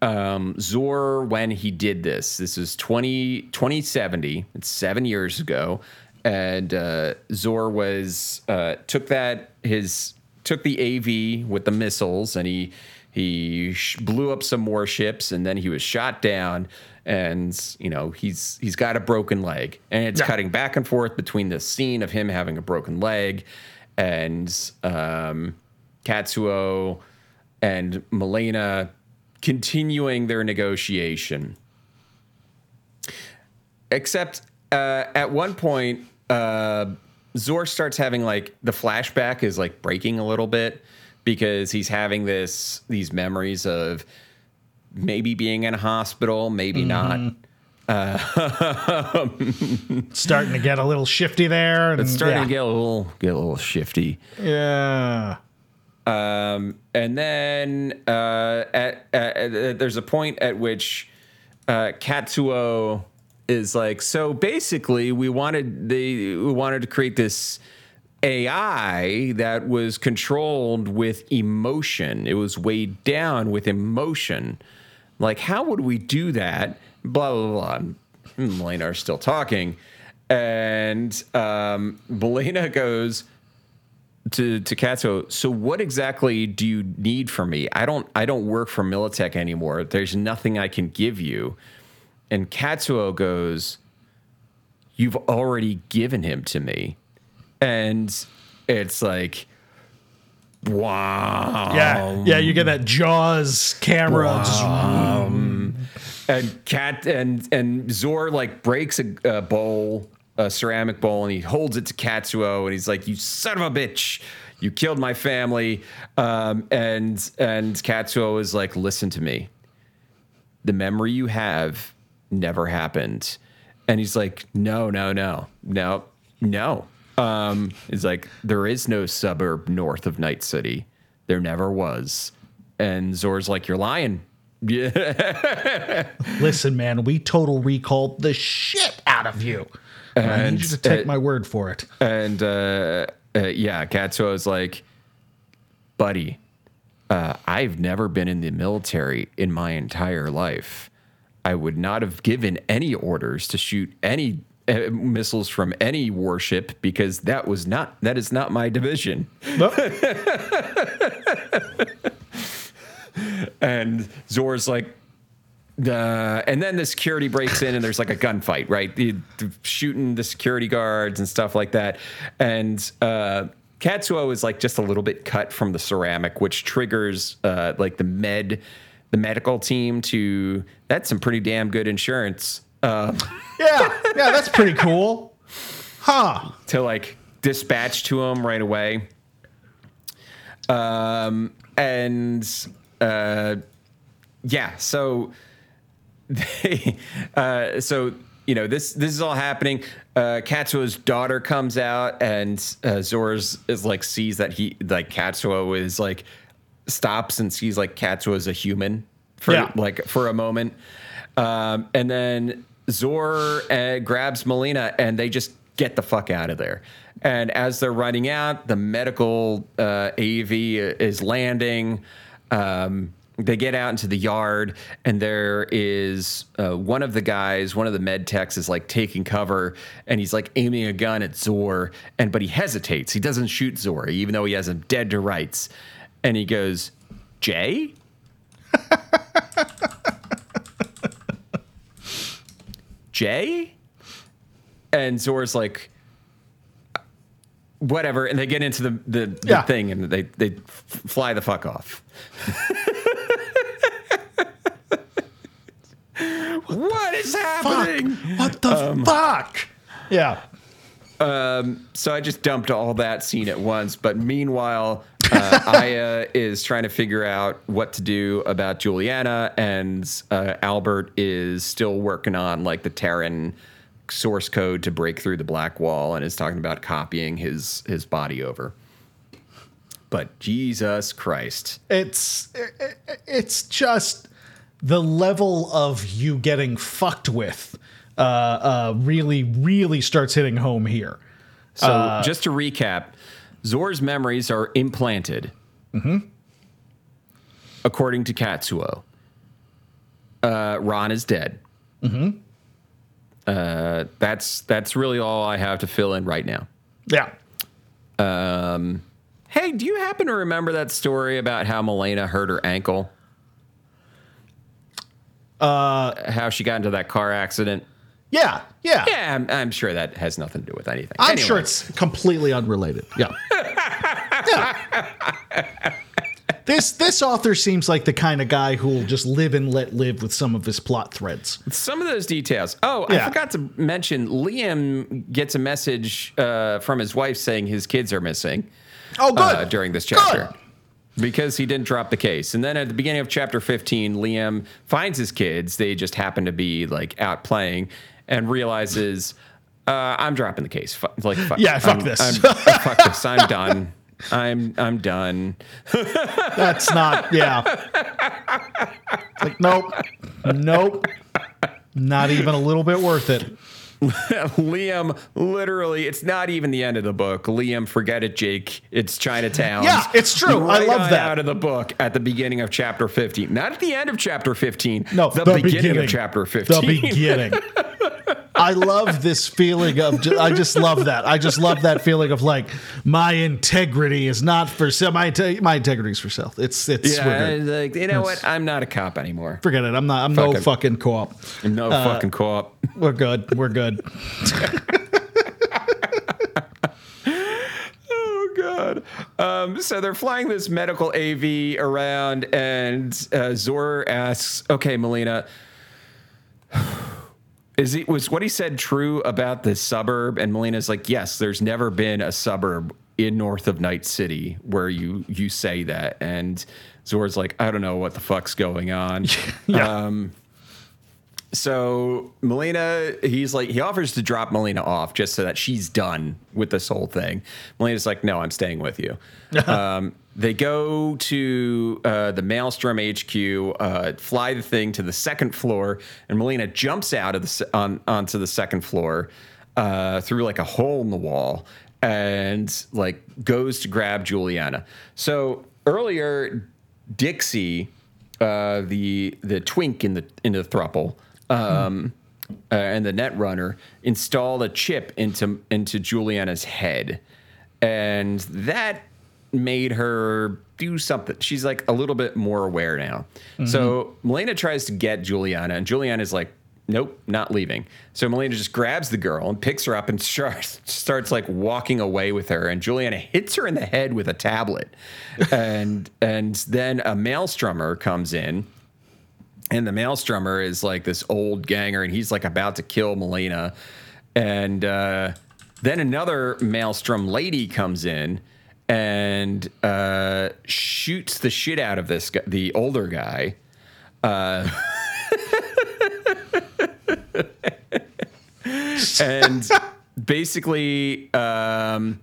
um, Zor when he did this. This is 20, 2070. It's seven years ago. and uh, Zor was uh, took that his took the AV with the missiles, and he he sh- blew up some more ships, and then he was shot down. And you know he's he's got a broken leg, and it's Yeah. cutting back and forth between the scene of him having a broken leg, and um, Katsuo and Melina continuing their negotiation. Except uh, at one point, uh, Zor starts having like the flashback is like breaking a little bit because he's having this these memories of maybe being in a hospital, maybe not. Starting to get a little shifty there. And, It's starting yeah. to get a little get a little shifty. Yeah. Um, and then uh, at, at, at- there's a point at which uh, Katsuo is like, so basically, we wanted they we wanted to create this AI that was controlled with emotion. It was weighed down with emotion. Like, how would we do that? Blah blah blah. And Melina are still talking, and um, Melina goes to to Katsuo. So what exactly do you need from me? I don't I don't work for Militech anymore. There's nothing I can give you. And Katsuo goes, You've already given him to me. And it's like Wow. Yeah. Yeah. You get that Jaws camera. just- and cat and and Zor like breaks a, a bowl, a ceramic bowl, and he holds it to Katsuo, and he's like, "You son of a bitch, you killed my family." Um, and and Katsuo is like, "Listen to me. The memory you have never happened." And he's like, "No, no, no, no, no." Um, he's like, "There is no suburb north of Night City. There never was." And Zor's like, "You're lying." Yeah. Listen, man, we total recalled the shit out of you. I need And, you to take uh, my word for it. And uh, uh, yeah, like, buddy, uh, I've never been in the military in my entire life. I would not have given any orders to shoot any uh, missiles from any warship because that was not that is not my division. And Zor's like, uh, and then the security breaks in and there's like a gunfight, right? The, the shooting the security guards and stuff like that. And uh, Katsuo is like just a little bit cut from the ceramic, which triggers uh, like the med, the medical team to that's some pretty damn good insurance uh, Yeah. Yeah. That's pretty cool. Huh. to like dispatch to him right away. Um, and uh, yeah, so they, uh, so you know this this is all happening. Uh, Katsuo's daughter comes out, and uh, Zor's is like sees that he like Katsuo is like stops and sees like Katsuo is a human for Yeah. like for a moment, um, and then Zor uh, grabs Melina, and they just get the fuck out of there. And as they're running out, the medical uh, AV is landing. Um, they get out into the yard, and there is uh, one of the guys, one of the med techs, is like taking cover, and he's like aiming a gun at Zor, and but he hesitates. He doesn't shoot Zor, even though he has him dead to rights. And he goes, "Jay." Jay? And Zor's like, whatever. And they get into the, the, the Yeah. thing and they, they f- fly the fuck off. what is happening? What the Um, fuck? Yeah. Um, So I just dumped all that scene at once. But meanwhile, uh, Aya is trying to figure out what to do about Juliana, and uh, Albert is still working on like the Terran source code to break through the black wall, and is talking about copying his his body over. But Jesus Christ, It's it's just the level of you getting fucked with uh, uh, really really starts hitting home here. So just to recap, Zor's memories are implanted. According to Katsuo, uh, Ron is dead. uh, that's that's really all I have to fill in right now. Yeah. Hey, do you happen to remember that story about how Melina hurt her ankle? Uh, how she got into that car accident? Yeah. Yeah. Yeah, I'm, I'm sure that has nothing to do with anything. I'm Anyway. sure it's completely unrelated. Yeah. Yeah. This this author seems like the kind of guy who will just live and let live with some of his plot threads. Some of those details. Oh, Yeah. I forgot to mention Liam gets a message uh, from his wife saying his kids are missing Oh, good. uh, during this chapter. Good. Because he didn't drop the case. And then at the beginning of chapter 15, Liam finds his kids. They just happen to be like out playing and realizes, uh, I'm dropping the case. Like, fuck, Yeah, fuck I'm- this. I'm, fuck this. I'm done. I'm I'm done. That's not. Yeah. Like nope, nope. Not even a little bit worth it. Liam, literally, it's not even the end of the book. Liam, forget it, Jake. It's Chinatown. Yeah, it's true. I love that. Out of the book at the beginning of chapter 15. Not at the end of chapter 15. No, the, beginning, of chapter 15. The beginning. I love this feeling of. ju- I just love that. I just love that feeling of like my integrity is not for sale. My my integrity is for sale. It's it's yeah, it's like, you know what? I'm not a cop anymore. Forget it. I'm not. I'm no it. fucking co-op. No Uh, fucking co-op. We're good. We're good. Oh god. Um, so they're flying this medical AV around, and uh, Zor asks, "Okay, Melina, is it was what he said true about the suburb?" And Melina's like, "Yes, there's never been a suburb in north of Night City where you you say that." And Zor's like, "I don't know what the fuck's going on." Yeah. Um, so Melina, he's like, he offers to drop Melina off just so that she's done with this whole thing. Melina's like, no, I'm staying with you. um, they go to uh, the Maelstrom HQ, uh, fly the thing to the second floor, and Melina jumps out of the on onto the second floor uh, through like a hole in the wall and like goes to grab Juliana. So earlier, Dixie, uh, the the twink in the in the thruple, um, uh, and the net runner installed a chip into into Juliana's head, and that made her do something. She's like a little bit more aware now. So Melina tries to get Juliana, and Juliana's like, "Nope, not leaving." So Melina just grabs the girl and picks her up and starts starts like walking away with her, and Juliana hits her in the head with a tablet, and and then a maelstrummer comes in. And the maelstrummer is like this old ganger, and he's like about to kill Melina. And uh, then another maelstrom lady comes in and uh, shoots the shit out of this guy, the older guy. Uh, and basically, um,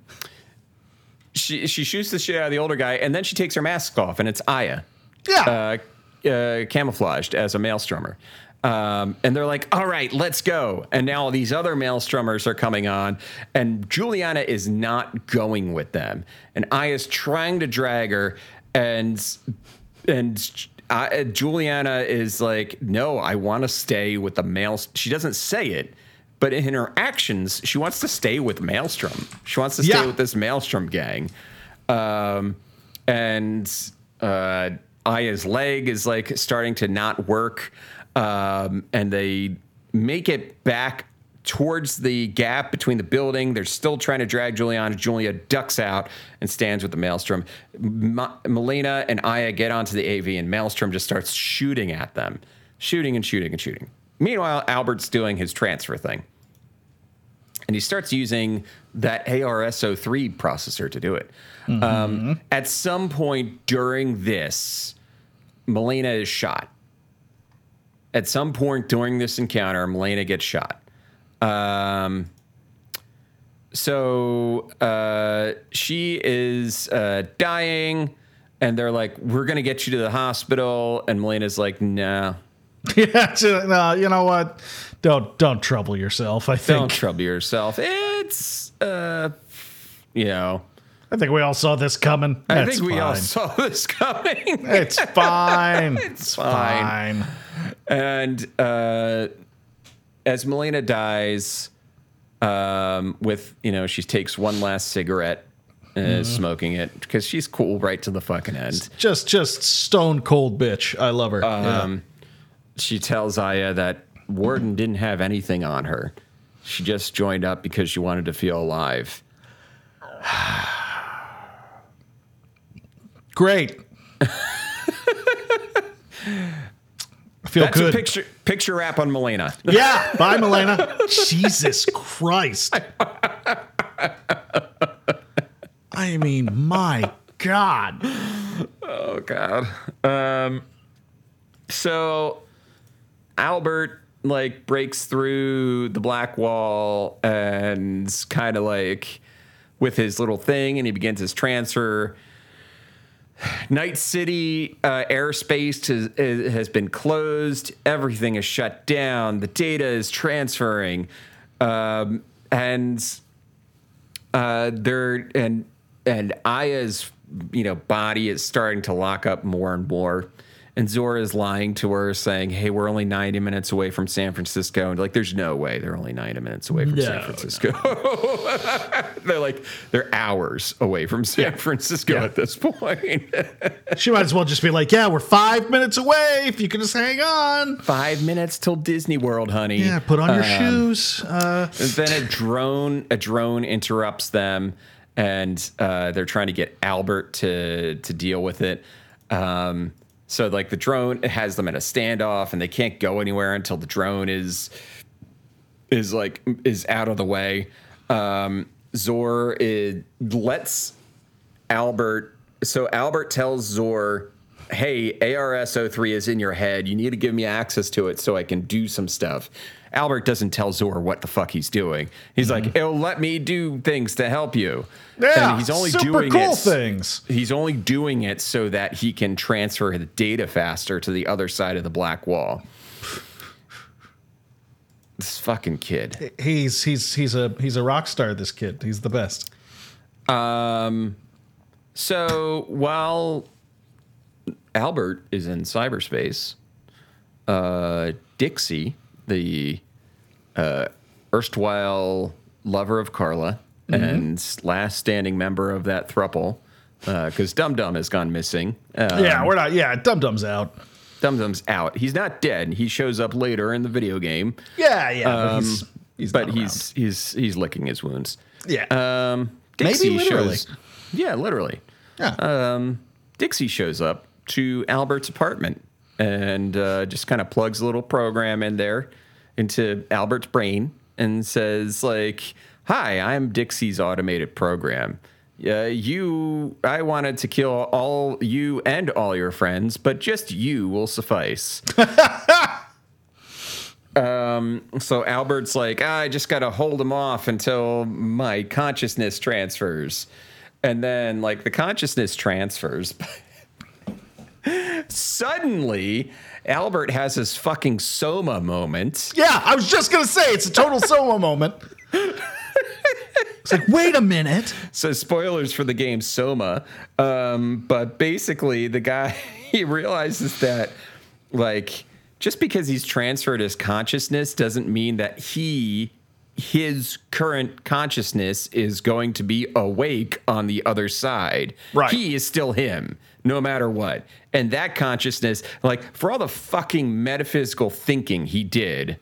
she she shoots the shit out of the older guy, and then she takes her mask off, and it's Aya Yeah. Uh, camouflaged as a maelstrummer. Um, and they're like, all right, let's go. And now all these other maelstrummers are coming on, and Juliana is not going with them. And Aya's trying to drag her, and and uh, Juliana is like, no, I want to stay with the mail. She doesn't say it, but in her actions, she wants to stay with Maelstrom. She wants to stay Yeah. with this Maelstrom gang. Um, and uh, Aya's leg is like starting to not work. Um, and they make it back towards the gap between the building. They're still trying to drag Juliana. Julia ducks out and stands with the Maelstrom. Ma- Melina and Aya get onto the AV, and Maelstrom just starts shooting at them, shooting and shooting and shooting. Meanwhile, Albert's doing his transfer thing and he starts using that ARSO3 processor to do it. Um, at some point during this, Melina is shot. At some point during this encounter, Melina gets shot. Um, so uh, she is uh, dying, and they're like, "We're gonna get you to the hospital," and Melina's like, "No, Yeah, no, you know what? Don't don't trouble yourself. I think don't trouble yourself. It's uh, you know." I think we all saw this coming. I It's think we all saw this coming. It's fine. It's fine. fine. and uh, as Melina dies, um, with you know, she takes one last cigarette, and is smoking it because she's cool right to the fucking end. Just just stone cold bitch. I love her. Yeah. She tells Aya that Warden didn't have anything on her. She just joined up because she wanted to feel alive. Great. I feel That's a good. picture picture wrap on Melina. Yeah. Bye, Melina. Jesus Christ. I mean, my God. Oh God. Um. So Albert like breaks through the black wall and kind of like with his little thing, and he begins his transfer. Night City uh, airspace has, has been closed. Everything is shut down. The data is transferring, um, and uh, they're and and Aya's you know body is starting to lock up more and more. And Zora is lying to her, saying, "Hey, we're only ninety minutes away from San Francisco." And like, there's no way they're only ninety minutes away from San No, Francisco. they're like they're hours away from San Francisco Yeah. at this point. She might as well just be like, yeah, we're five minutes away. If you can just hang on. Five minutes till Disney World, honey. Yeah, put on your shoes. Uh, And then a drone a drone interrupts them and uh, they're trying to get albert to to deal with it um, so like the drone it has them at a standoff and they can't go anywhere until the drone is is like is out of the way. Um, zor lets albert so albert tells zor hey ars-03 is in your head. You need to give me access to it so i can do some stuff albert doesn't tell zor what the fuck he's doing he's like it'll let me do things to help you yeah, and he's only super doing cool it things. he's only doing it so that he can transfer the data faster to the other side of the black wall this fucking kid He's he's he's a he's a rock star. This kid. He's the best. Um, so while Albert is in cyberspace, uh, Dixie, the uh, erstwhile lover of Carla and last standing member of that thruple, because Dum Dum has gone missing. Uh, yeah, we're not. Yeah, Dum Dum's out. Dum Dum's out. He's not dead. He shows up later in the video game, Yeah, yeah. but he's, he's but he's he's he's licking his wounds. yeah. Um, Maybe literally. shows. Yeah, literally. yeah. um, Dixie shows up to Albert's apartment and uh, just kind of plugs a little program in there into Albert's brain and says like, "Hi, I'm Dixie's automated program. Uh, you, I wanted to kill all you and all your friends, but just you will suffice." Um, so Albert's like, "Ah, I just got to hold him off until my consciousness transfers. And then, like, the consciousness transfers. Suddenly, Albert has this fucking Soma moment. yeah, I was just gonna say it's a total Soma moment. It's like, wait a minute. So, spoilers for the game Soma. Um, but basically, the guy, he realizes that, like, just because he's transferred his consciousness doesn't mean that he, his current consciousness is going to be awake on the other side. Right. He is still him, no matter what. And that consciousness, like, for all the fucking metaphysical thinking he did,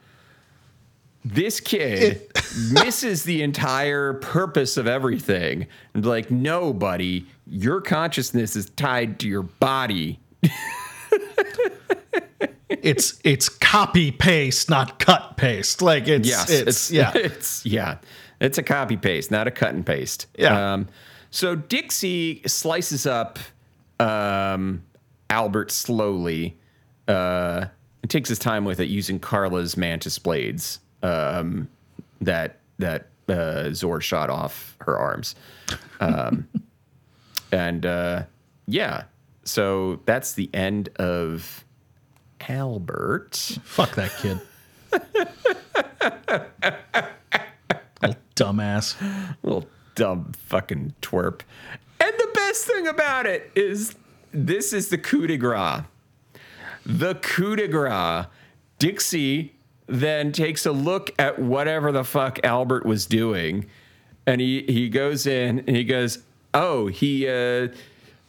this kid misses the entire purpose of everything. And like, no, buddy, your consciousness is tied to your body. It's it's copy paste, not cut paste. Like it's Yes, it's, yeah. it's yeah, it's a copy paste, not a cut and paste. Yeah. Um, so Dixie slices up um, Albert slowly. Uh, takes his time with it using Carla's mantis blades um, that that uh, Zor shot off her arms. Um, and uh, yeah, so that's the end of Albert. Fuck that kid. Little dumbass. little dumb fucking twerp. Best thing about it is this is the coup de grace. The coup de grace. Dixie then takes a look at whatever the fuck Albert was doing, and he he goes in and he goes, "Oh, he uh,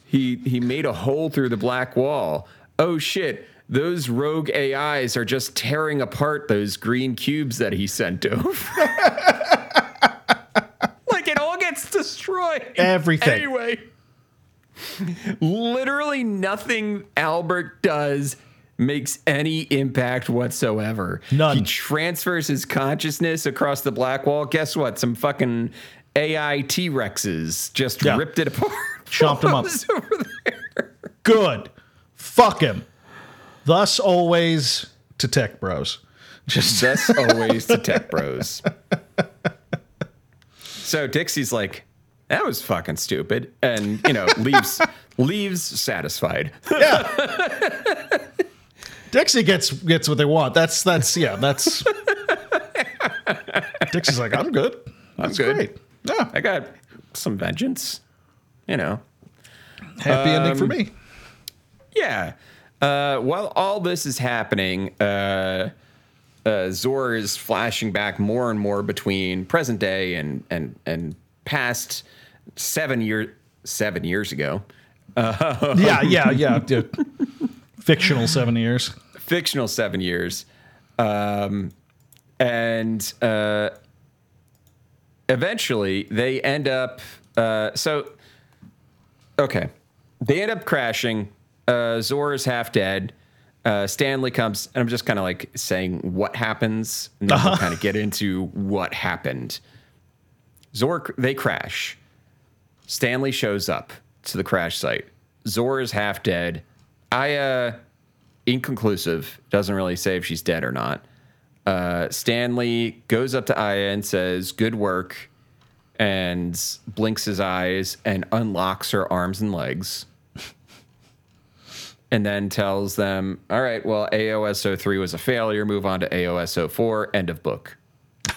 he he made a hole through the black wall. Oh shit." Those rogue AIs are just tearing apart those green cubes that he sent over. like it all gets destroyed. Everything. Anyway, literally nothing Albert does makes any impact whatsoever. None. He transfers his consciousness across the black wall. Guess what? Some fucking AI T Rexes just Yeah. ripped it apart. Chomped 'em up. Over there. Good. Fuck him. Thus always to tech bros. Just Thus always to tech bros. So Dixie's like, that was fucking stupid. And, you know, leaves leaves satisfied. Yeah dixie gets gets what they want. That's that's yeah, that's Dixie's like, I'm good. That's good. great. Yeah. I got some vengeance. You know. Happy ending Um, for me. Yeah. Uh, while all this is happening, uh, uh, Zor is flashing back more and more between present day and and and past seven year seven years ago. yeah, yeah, yeah. dude. Fictional seven years. fictional seven years. Um, and uh, eventually they end up. Uh, so, okay. They end up crashing. Uh, Zor is half dead. Uh, Stanley comes, and I'm just kind of like saying what happens, and then we'll kind of get into what happened. Zor, they crash. Stanley shows up to the crash site. Zor is half dead. Aya, inconclusive, doesn't really say if she's dead or not. Uh, Stanley goes up to Aya and says, Good work, and blinks his eyes and unlocks her arms and legs. and then tells them, All right, well, AOS 03 was a failure. Move on to AOS 04. End of book.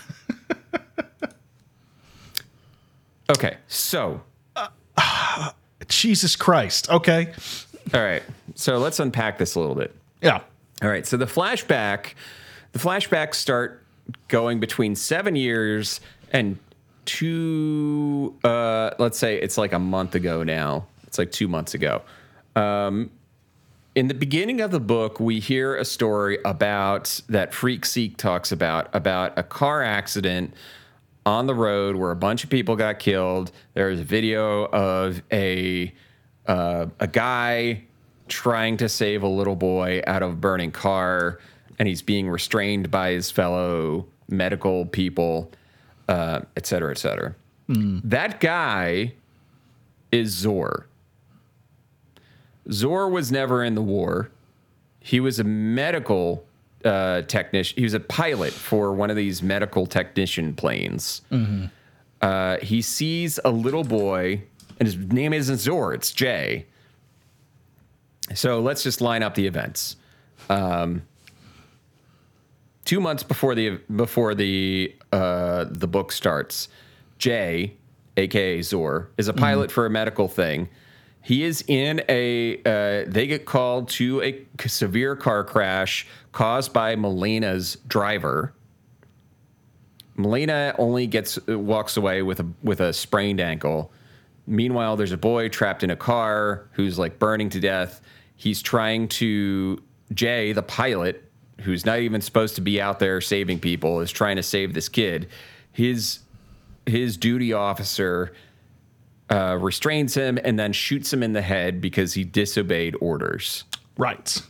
okay, so Jesus Christ. Okay. All right. So let's unpack this a little bit. Yeah. All right. So the flashback, the flashbacks start going between seven years and two. Uh, let's say it's like a month ago now. It's like two months ago. Um, in the beginning of the book, we hear a story about that Freak Seek talks about about a car accident on the road where a bunch of people got killed. There's a video of a uh, a guy trying to save a little boy out of a burning car, and he's being restrained by his fellow medical people, uh, et cetera, et cetera. That guy is Zor. Zor was never in the war. He was a medical uh, technician. He was a pilot for one of these medical technician planes. Uh, he sees a little boy, and his name isn't Zor, it's Jay. So let's just line up the events. Um, two months before the before the uh, the book starts, Jay, aka Zor, is a pilot for a medical thing. He is in a. Uh, they get called to a severe car crash caused by Melina's driver. Melina only gets walks away with a with a sprained ankle. Meanwhile, there's a boy trapped in a car who's like burning to death. He's trying to Jay, the pilot, who's not even supposed to be out there saving people, is trying to save this kid. His his duty officer uh, restrains him and then shoots him in the head because he disobeyed orders. Right.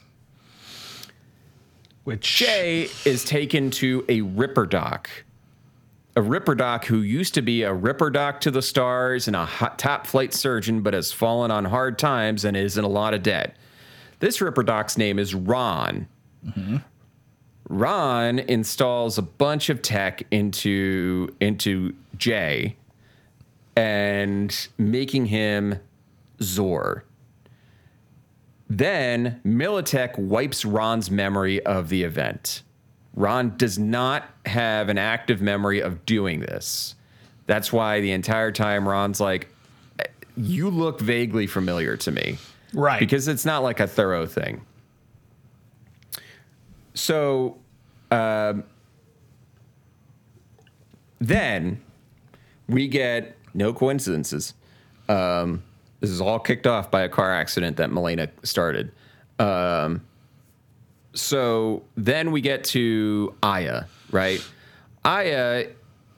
Which Jay is taken to a Ripper Doc. A Ripper Doc who used to be a Ripper Doc to the stars and a hot, top flight surgeon, but has fallen on hard times and is in a lot of debt. This Ripper Doc's name is Ron. Ron installs a bunch of tech into into Jay and making him Zor. Then Militech wipes Ron's memory of the event. Ron does not have an active memory of doing this. That's why the entire time Ron's like, You look vaguely familiar to me. Right. Because it's not like a thorough thing. So um, then we get no coincidences. Um, this is all kicked off by a car accident that Melina started. Um, so then we get to Aya, right? Aya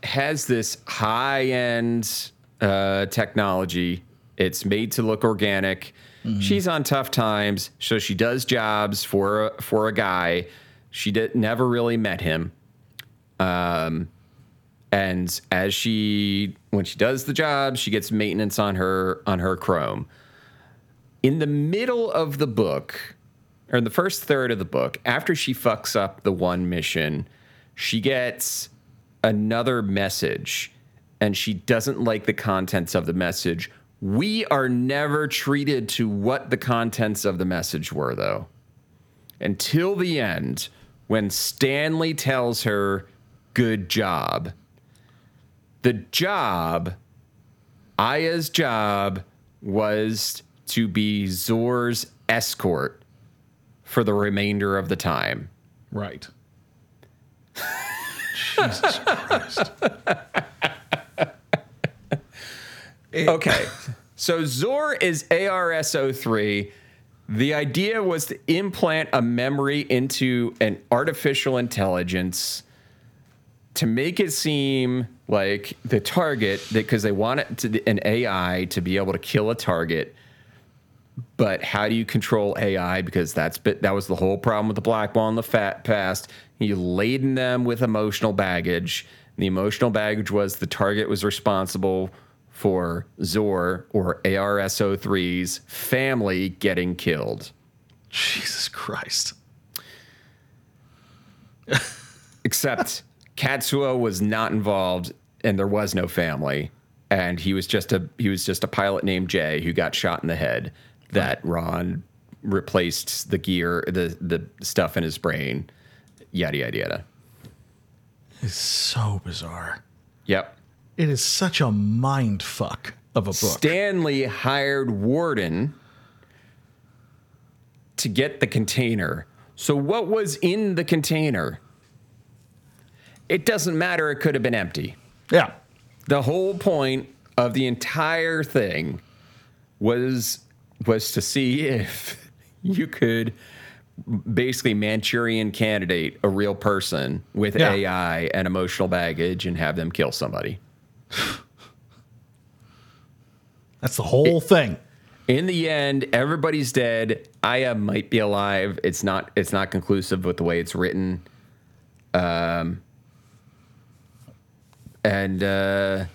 has this high end uh, technology. It's made to look organic. She's on tough times, so she does jobs for a, for a guy. She did, never really met him. Um, and as she when she does the job, she gets maintenance on her on her Chrome. In the middle of the book, or in the first third of the book, after she fucks up the one mission, she gets another message and she doesn't like the contents of the message. We are never treated to what the contents of the message were, though, until the end when Stanley tells her, Good job. The job, Aya's job, was to be Zor's escort for the remainder of the time. Right. Jesus Christ. Okay. so Zor is ARSO3. The idea was to implant a memory into an artificial intelligence to make it seem like the target because they want it to an AI to be able to kill a target. But how do you control AI? Because that's bit, that was the whole problem with the black ball in the fat past. You laden them with emotional baggage. The emotional baggage was the target was responsible for Zor or ARSO3's family getting killed. Jesus Christ. Except Katsuo was not involved and there was no family. And he was just a he was just a pilot named Jay who got shot in the head that Ron replaced the gear, the the stuff in his brain. Yada yada yada. It's so bizarre. Yep. It is such a mind fuck of a book. Stanley hired Warden to get the container. So, what was in the container? It doesn't matter. It could have been empty. yeah. The whole point of the entire thing was was to see if you could basically Manchurian candidate a real person with Yeah. AI and emotional baggage and have them kill somebody. That's the whole thing. In the end, everybody's dead. Aya might be alive. It's not. It's not conclusive with the way it's written. Um. And uh,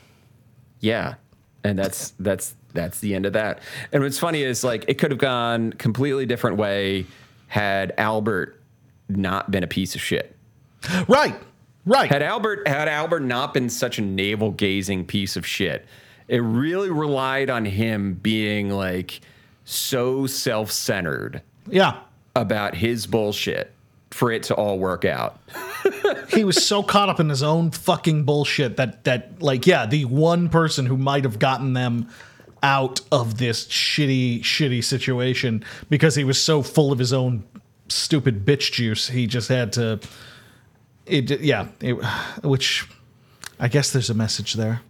yeah, and that's that's that's the end of that. And what's funny is like it could have gone completely different way had Albert not been a piece of shit. Right. Right. Had Albert had Albert not been such a navel gazing piece of shit, it really relied on him being like so self centered yeah. about his bullshit for it to all work out. He was so caught up in his own fucking bullshit that that like yeah, the one person who might have gotten them out of this shitty shitty situation because he was so full of his own stupid bitch juice, he just had to it yeah, it, which I guess there's a message there.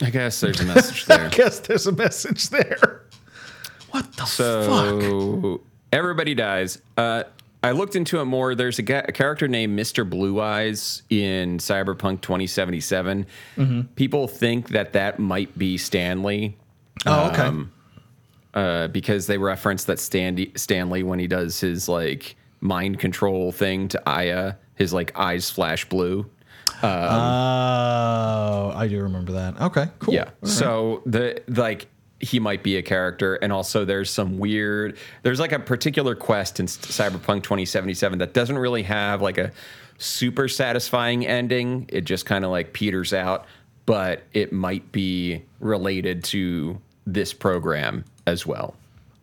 I guess there's a message there. I guess there's a message there. What the fuck? So everybody dies. Uh, I looked into it more. There's a, ga- a character named Mr. Blue Eyes in Cyberpunk 2077. Mm-hmm. People think that that might be Stanley. Oh, okay. Um, uh, because they reference that Stanley, Stanley when he does his like mind control thing to Aya, his like eyes flash blue. Oh, I do remember that. Okay, cool. Yeah. So the like he might be a character, and also there's some weird. There's like a particular quest in Cyberpunk 2077 that doesn't really have like a super satisfying ending. It just kind of like peters out, but it might be related to this program as well.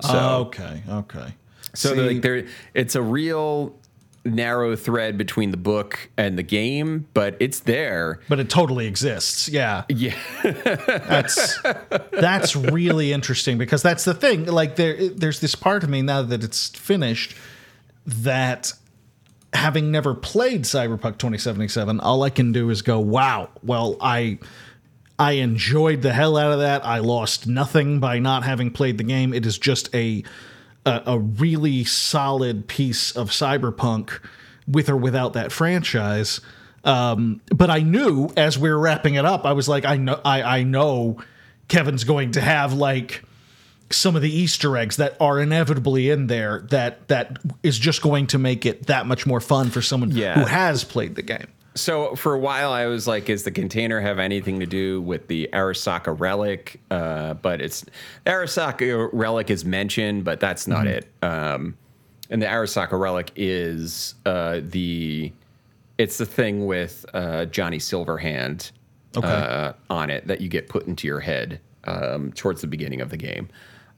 So okay, okay. so See- like there, it's a real narrow thread between the book and the game, but it's there. but it totally exists. Yeah. Yeah. That's that's really interesting because that's the thing. Like there there's this part of me now that it's finished that having never played Cyberpunk 2077, all I can do is go, "Wow, well, I I enjoyed the hell out of that. I lost nothing by not having played the game. It is just a a, a really solid piece of Cyberpunk with or without that franchise." Um, but I knew as we were wrapping it up, I was like, I know, I, I know Kevin's going to have like some of the Easter eggs that are inevitably in there that that is just going to make it that much more fun for someone Yeah. who has played the game. So for a while, I was like, "Is the container have anything to do with the Arasaka relic?" Uh, but it's Arasaka relic is mentioned, but that's not it. Um, and the Arasaka relic is uh, the it's the thing with uh, Johnny Silverhand Okay. uh, on it that you get put into your head um, towards the beginning of the game.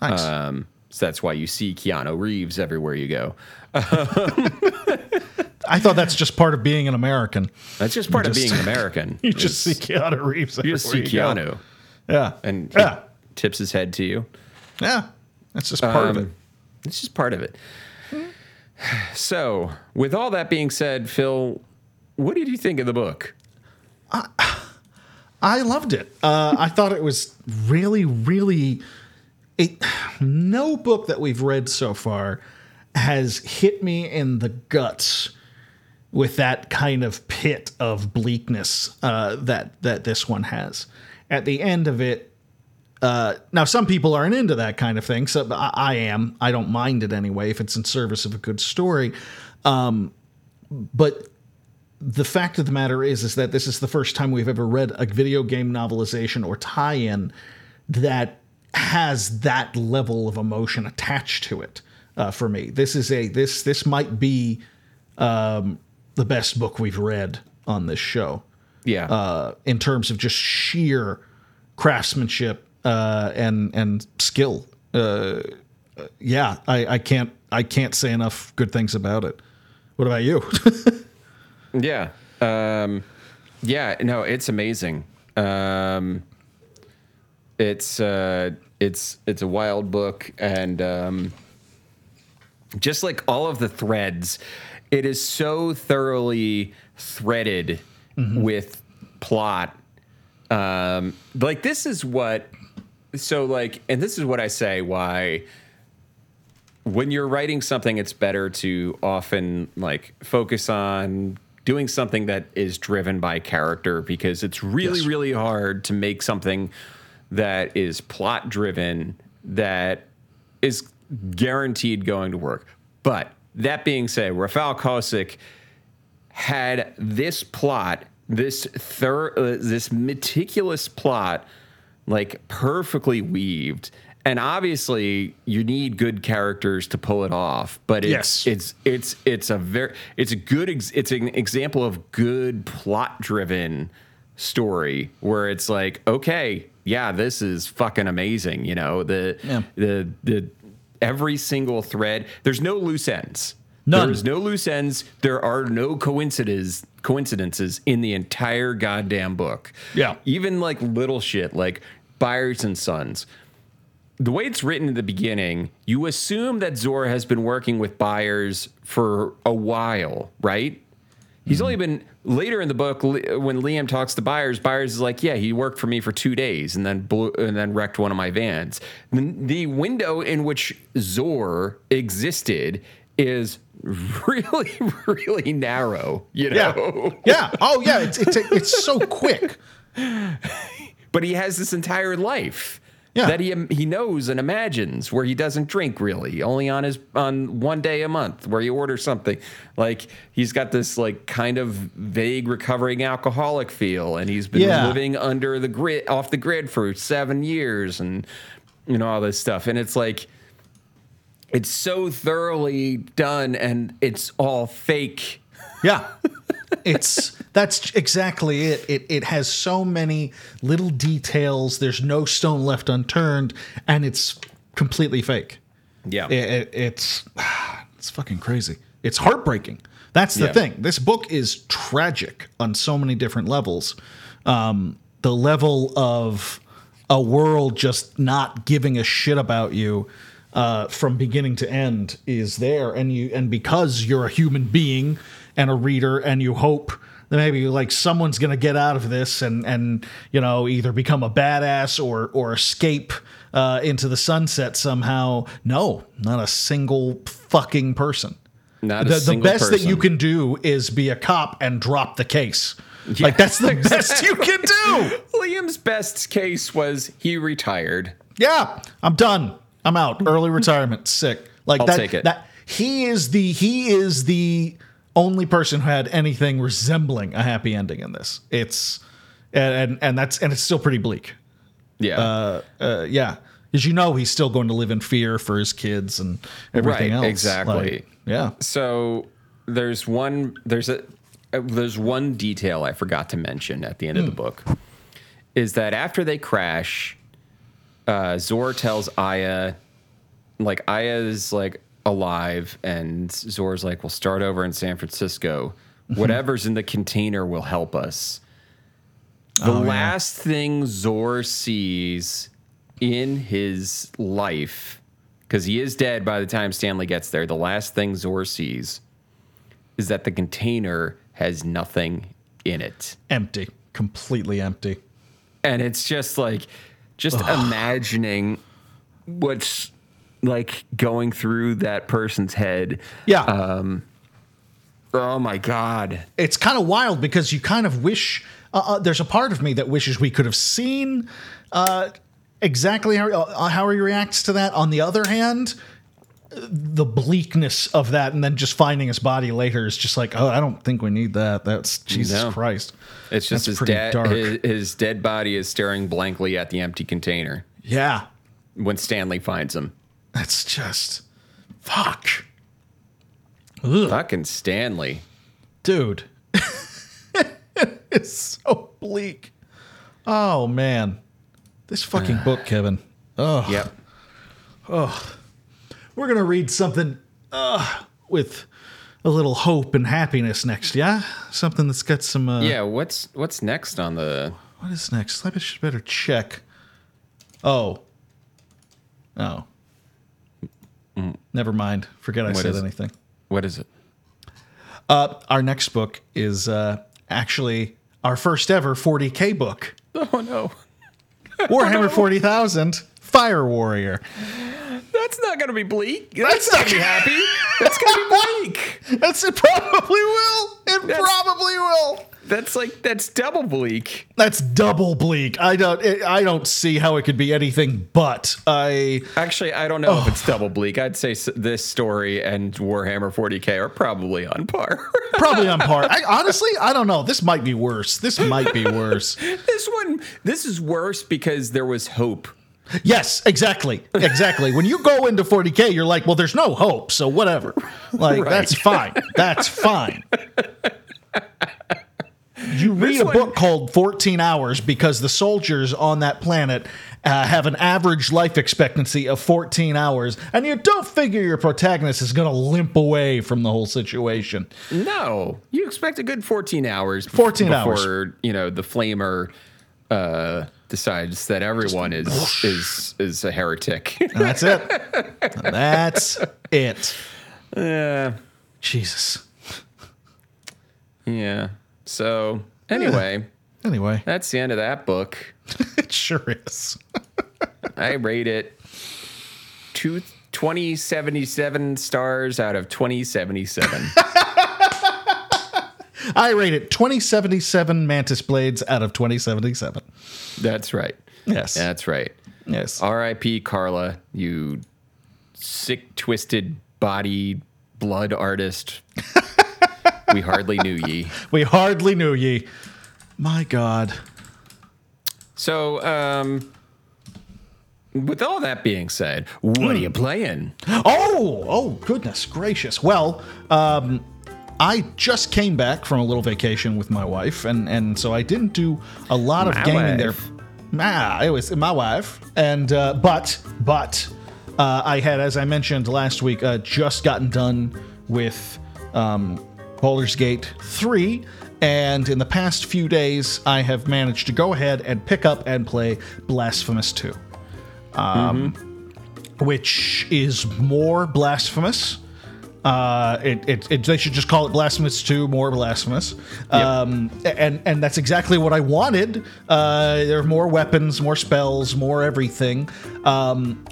Nice. Um, so that's why you see Keanu Reeves everywhere you go. I thought that's just part of being an American. That's just part of being an American. You just see Keanu Reeves. you just see everywhere you go. Keanu. Yeah. and he yeah. tips his head to you. Yeah. That's just part of Um, it. It's just part of it. So, with all that being said, Phil, what did you think of the book? I loved it. Uh, I thought it was really, really. It, no book that we've read so far has hit me in the guts with that kind of pit of bleakness uh, that that this one has. At the end of it, uh, now some people aren't into that kind of thing, so I, I am. I don't mind it anyway if it's in service of a good story. Um, but the fact of the matter is is that this is the first time we've ever read a video game novelization or tie-in that has that level of emotion attached to it uh, for me this is a this this might be um, the best book we've read on this show Yeah. uh, in terms of just sheer craftsmanship uh, and and skill uh, yeah I, I can't I can't say enough good things about it what about you yeah. Um, yeah, no, it's amazing. Um, it's uh, it's it's a wild book and um, just like all of the threads, it is so thoroughly threaded with plot. Um, like this is what so like and this is what I say why when you're writing something it's better to often like focus on doing something that is driven by character because it's really Yes. really hard to make something that is plot driven that is guaranteed going to work but that being said Rafał Kosik had this plot, this thir- uh, this meticulous plot, like perfectly weaved. And obviously, you need good characters to pull it off. But it's Yes. it's it's it's a very it's a good ex- it's an example of good plot driven story where it's like okay yeah this is fucking amazing you know the Yeah. the the every single thread there's no loose ends None. there's no loose ends. There are no coincidences coincidences in the entire goddamn book. Yeah. Even like little shit like Byers and Sons. The way it's written in the beginning, you assume that Zora has been working with Byers for a while, right? He's only hmm. been later in the book when Liam talks to Byers. Byers is like, "Yeah, he worked for me for two days and then blew, and then wrecked one of my vans." The, the window in which Zor existed is really, really narrow. You know, Yeah. Oh, yeah. It's it's it's so quick. but he has this entire life Yeah. that he he knows and imagines where he doesn't drink really only on his on one day a month where he orders something like he's got this like kind of vague recovering alcoholic feel and he's been Yeah. living under the grid off the grid for 7 years and you know all this stuff and it's like it's so thoroughly done and it's all fake Yeah. It's that's exactly it. It it has so many little details. There's no stone left unturned, and it's completely fake. yeah It, it- it's it's fucking crazy. It's heartbreaking. That's the Yeah. thing. This book is tragic on so many different levels. Um, the level of a world just not giving a shit about you uh, from beginning to end is there, and you and because you're a human being and a reader, and you hope that maybe like someone's to get out of this and and you know either become a badass or or escape uh, into the sunset somehow. No, not a single fucking person. Not a The, the best that you can do is be a cop and drop the case. like that's the best you can do. Liam's best case was he retired. Yeah, I'm done. I'm out. Early retirement. Sick. Like I'll that. take it. That he is the he is the only person who had anything resembling a happy ending in this. It's and and, and that's and it's still pretty bleak. Yeah. Uh, uh, yeah, because you know he's still going to live in fear for his kids and everything Right, else. exactly. Like, yeah. so there's one there's a uh, there's one detail I forgot to mention at the end of Hmm. the book is that after they crash, uh, Zor tells Aya, like Aya's like alive, and Zor's like, "We'll start over in San Francisco. Mm-hmm. Whatever's in the container will help us." The Oh, yeah. last thing Zor sees in his life, because he is dead by the time Stanley gets there, the last thing Zor sees is that the container has nothing in it. Empty. Completely empty. And it's just like, just imagining what's like going through that person's head. Yeah. Um, Oh my God. it's kind of wild because you kind of wish uh, uh, there's a part of me that wishes we could have seen uh, exactly how uh, how he reacts to that. On the other hand, the bleakness of that, and then just finding his body later is just like, oh, I don't think we need that. That's Jesus No. Christ. It's just That's his, dark. his, his dead body is staring blankly at the empty container Yeah, when Stanley finds him. That's just fuck, Ugh, Fucking Stanley. dude. it's so bleak. Oh man, this fucking book, Kevin. Oh. Yep. Oh. We're gonna read something uh, with a little hope and happiness next. Yeah, something that's got some. Uh, Yeah, what's what's next on the What is next? I should better check. Oh. Oh. Never mind. Forget I What said is it? anything. what is it? Uh, our next book is uh, actually our first ever 40k book. Oh no. Warhammer 40,000 Fire Warrior. That's not gonna be bleak. That's, not gonna be happy. That's gonna be bleak. That's it. Probably will. It That's- probably will. That's like that's double bleak. That's double bleak. I don't. I don't see how it could be anything but. I Actually, I don't know if it's oh. double bleak. I'd say this story and Warhammer 40k are probably on par. probably on par. I, honestly, I don't know. This might be worse. This might be worse. this one, this is worse because there was hope. Yes, exactly, exactly. When you go into 40k, you're like, well, there's no hope, so whatever. Like Right. that's fine. That's fine. You read a book called 14 Hours because the soldiers on that planet uh, have an average life expectancy of 14 hours, and you don't figure your protagonist is going to limp away from the whole situation. No, you expect a good 14 hours. bef- 14 hours. you know the flamer uh, decides that everyone is is is a heretic. And that's it. that's it. yeah, Jesus. yeah. So anyway, Anyway, that's the end of that book. it sure is. I rate it two, 2077 stars out of 2077. I rate it 2077 mantis blades out of 2077. That's right. Yes. That's right. Yes. R.I.P. Carla, you sick, twisted body blood artist. we hardly knew ye. We hardly knew ye. My God. So, um, with all that being said, what are you playing? Oh, oh, goodness gracious. Well, um, I just came back from a little vacation with my wife, and, and so I didn't do a lot of My gaming there. wife. Ah, it was my wife, and uh, but but uh, I had, as I mentioned last week, uh, just gotten done with um, Baldur's Gate three, and in the past few days, I have managed to go ahead and pick up and play Blasphemous two which is more blasphemous Uh, it, it, it, they should just call it Blasphemous 2, more Blasphemous. Um, and, and that's exactly what I wanted. Uh, there are more weapons, more spells, more everything. Um,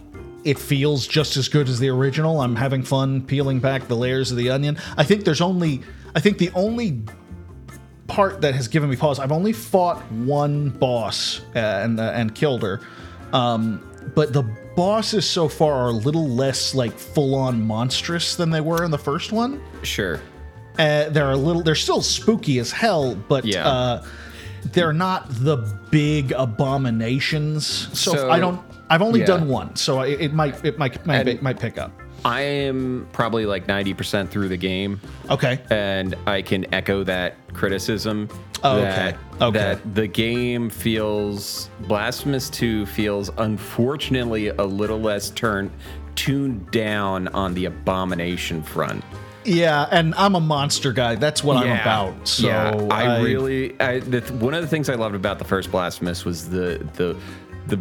it feels just as good as the original. I'm having fun peeling back the layers of the onion. I think there's only, I think the only part that has given me pause. I've only fought one boss uh, and uh, and killed her, um, but the bosses so far are a little less like full on monstrous than they were in the first one. Sure. Uh, they're a little, they're still spooky as hell, but Yeah. uh, they're not the big abominations. So, So- I don't. I've only yeah. done one, so it, it might it might might, And- might pick up. I am probably like 90% through the game. Okay. and I can echo that criticism. Oh, that, okay. Okay. That the game feels Blasphemous 2 feels unfortunately a little less turned tuned down on the abomination front. Yeah, and I'm a monster guy. That's what I'm about. So yeah, I, really I, the, one of the things I loved about the first Blasphemous was the the the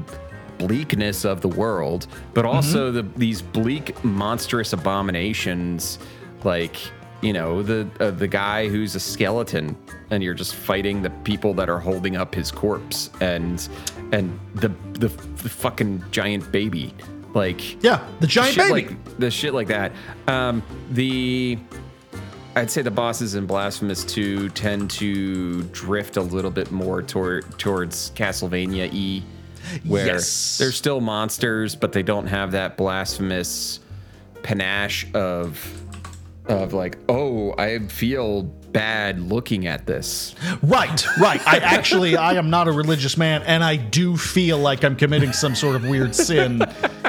bleakness of the world, but Mm-hmm. also the these bleak monstrous abominations like you know the uh, the guy who's a skeleton and you're just fighting the people that are holding up his corpse and and the the, the fucking giant baby like Yeah, the giant baby. like the shit like that. Um, the I'd say the bosses in Blasphemous 2 tend to drift a little bit more toward towards Castlevania E, where Yes. they're still monsters, but they don't have that blasphemous panache of of like, oh, I feel bad looking at this. Right, right. I actually, I am not a religious man, and I do feel like I'm committing some sort of weird sin,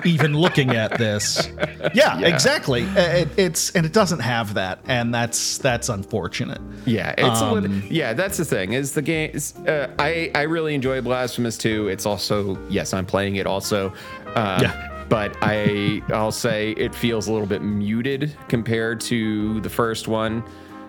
even looking at this. Yeah, Yeah. exactly. Uh, It, it's and it doesn't have that, and that's that's unfortunate. Yeah, it's a Um, little, yeah. That's the thing is the game. Is, uh, I I really enjoy Blasphemous 2. It's also yes, I'm playing it also. Um, Yeah. But I I'll say it feels a little bit muted compared to the first one.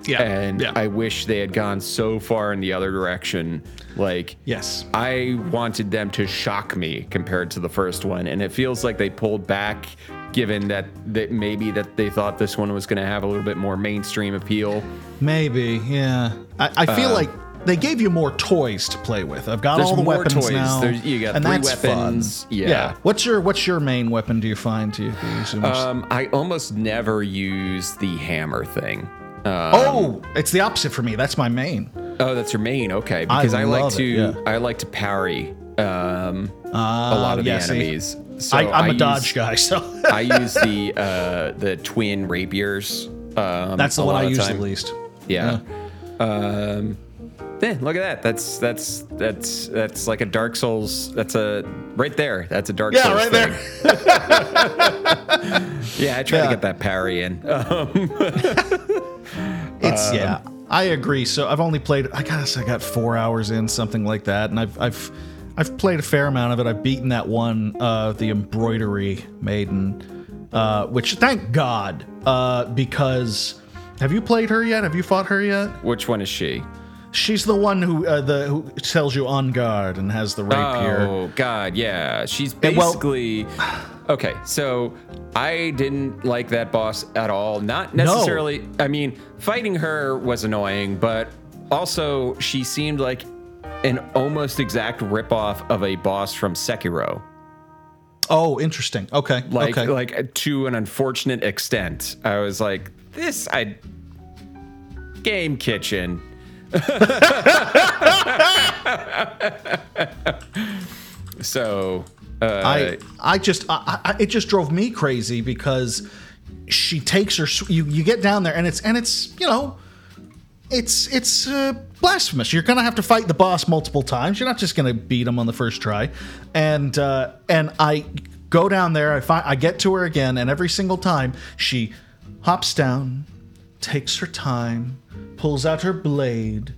Yeah, And yeah. I wish they had gone so far in the other direction. Like Yes. I wanted them to shock me compared to the first one, and it feels like they pulled back, given that that maybe that they thought this one was going to have a little bit more mainstream appeal. Maybe, yeah. I, I feel like they gave you more toys to play with. I've got Uh, all the more weapons toys. now, There's- you got and three that's weapons. fun. Yeah. What's your What's your main weapon? Do you find? Do you use? Um, I almost never use the hammer thing. Uh, oh, it's the opposite for me. That's my main. oh, that's your main. Okay, because I, like to it, yeah. I like to parry um, a lot of yeah, the see. enemies. So I, I'm a use- dodge guy, so I use the uh, the twin rapiers. Um, that's the one I use time. the least. Yeah. Um, yeah, look at that. That's that's that's that's like a Dark Souls. That's a right there. That's a Dark Yeah, Souls. right thing. there. Yeah, I try Yeah. to get that parry in. It's Um, yeah. I agree. So I've only played. I guess I got four hours in, something like that, and I've I've I've played a fair amount of it. I've beaten that one, uh, the embroidery maiden, uh, which thank God, uh, because have you played her yet? Have you fought her yet? Which one is she? She's the one who uh, the who tells you on guard and has the rapier. Oh God, yeah. She's Yeah, well- basically okay. So I didn't like that boss at all. Not necessarily. I mean, fighting her was annoying, but also she seemed like an almost exact ripoff of a boss from Sekiro. Oh, interesting. Okay. Like, okay. like to an unfortunate extent. I was like, this I game kitchen. so uh, I I just I, I, it just drove me crazy because she takes her you you get down there and it's and it's you know it's it's uh, blasphemous. You're gonna have to fight the boss multiple times. You're not just gonna beat him on the first try. And uh, and I go down there. I find I get to her again, and every single time she hops down, takes her time, pulls out her blade,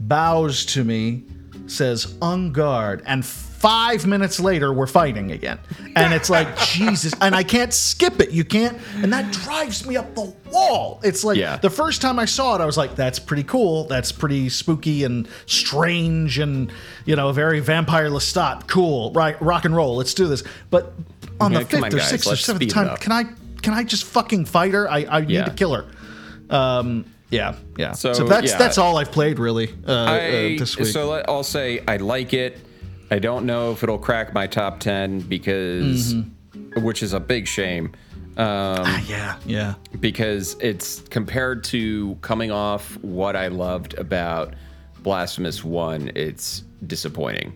bows to me, says "on guard," and five minutes later we're fighting again. And it's like Jesus, and I can't skip it. You can't, and that drives me up the wall. It's like Yeah. the first time I saw it, I was like, "That's pretty cool. That's pretty spooky and strange, and you know, very vampire Lestat. Cool, right? Rock and roll. Let's do this." But on Yeah, the fifth on, or guys, sixth or seventh time, can I? can I just fucking fight her? I, I Yeah. need to kill her. Um, yeah, yeah. So, So, that's yeah. that's all I've played really uh, uh, this week. so let- I'll say I like it. I don't know if it'll crack my top ten because, Mm-hmm. which is a big shame. Um, yeah, yeah. because it's compared to coming off what I loved about Blasphemous One, it's disappointing.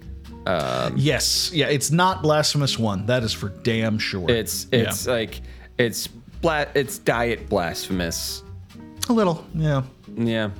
Yes, yeah. It's not Blasphemous One. That is for damn sure. It's it's like it's bla- it's diet blasphemous. A little. Yeah, Yeah,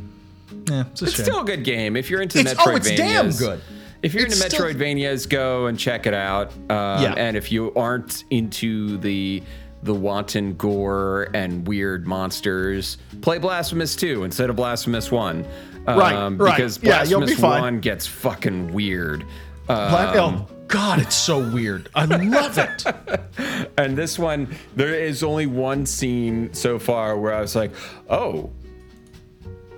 yeah. It's a it's still a good game if you're into It's- Metroidvanias. oh, it's damn good. If you're It's into still- Metroidvanias, go and check it out. Um, Yeah. And if you aren't into the the wanton gore and weird monsters, play Blasphemous 2 instead of Blasphemous 1. Right, Um, right. Because Yeah, you'll be Blasphemous fine. 1 gets fucking weird. Bla- Um, oh God, it's so weird. I love it. And this one, there is only one scene so far where I was like, oh,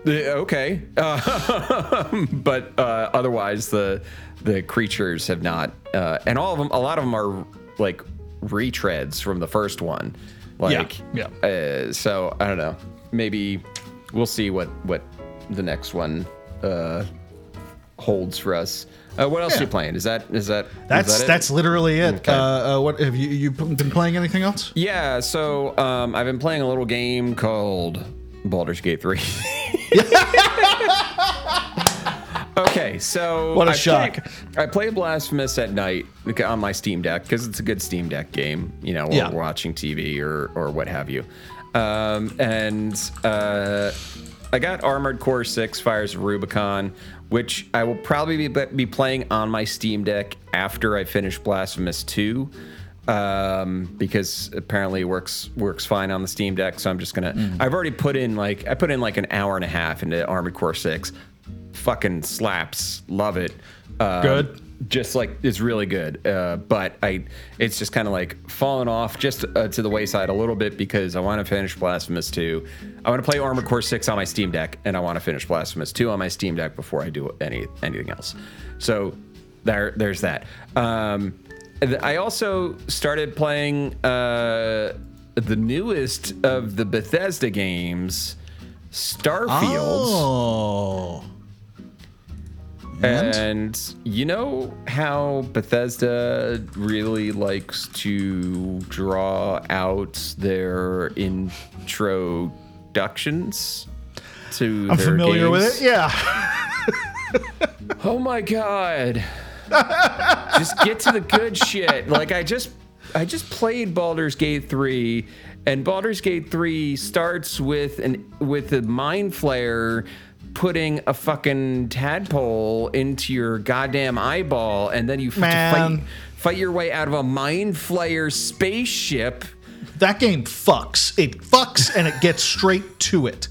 okay. Uh, but uh, otherwise, the the creatures have not, uh, and all of them, a lot of them are like retreads from the first one. Like, yeah. Uh, so I don't know. Maybe we'll see what what the next one uh, holds for us. Uh, what else Yeah. are you playing? Is that is that is That's that that's literally it. Okay. Uh, uh, what have you you been playing anything else? Yeah, so um, I've been playing a little game called Baldur's Gate 3. okay, so What a I shock. Play, I play Blasphemous at night on my Steam Deck because it's a good Steam Deck game, you know, while Yeah. watching TV or, or what have you. Um, and uh, I got Armored Core 6 Fires of Rubicon, which I will probably be, be playing on my Steam Deck after I finish Blasphemous 2 um, because apparently it works works fine on the Steam Deck. So I'm just gonna. I've already put in like I put in like an hour and a half into Armored Core Six. Fucking slaps, love it. Um, Good. Just like it's really good, uh, but I it's just kind of like fallen off just uh, to the wayside a little bit because I want to finish Blasphemous 2. I want to play Armored Core 6 on my Steam Deck, and I want to finish Blasphemous 2 on my Steam Deck before I do any anything else. So there there's that. Um, I also started playing uh, the newest of the Bethesda games, Starfield. Oh, and? And you know how Bethesda really likes to draw out their introductions to I'm their familiar with it. Yeah. Oh my god. just get to the good shit. Like I just I just played Baldur's Gate 3 and Baldur's Gate 3 starts with an with a mind flayer putting a fucking tadpole into your goddamn eyeball and then you Man. fight fight your way out of a mind flayer spaceship. that game fucks. It fucks and it gets straight to it.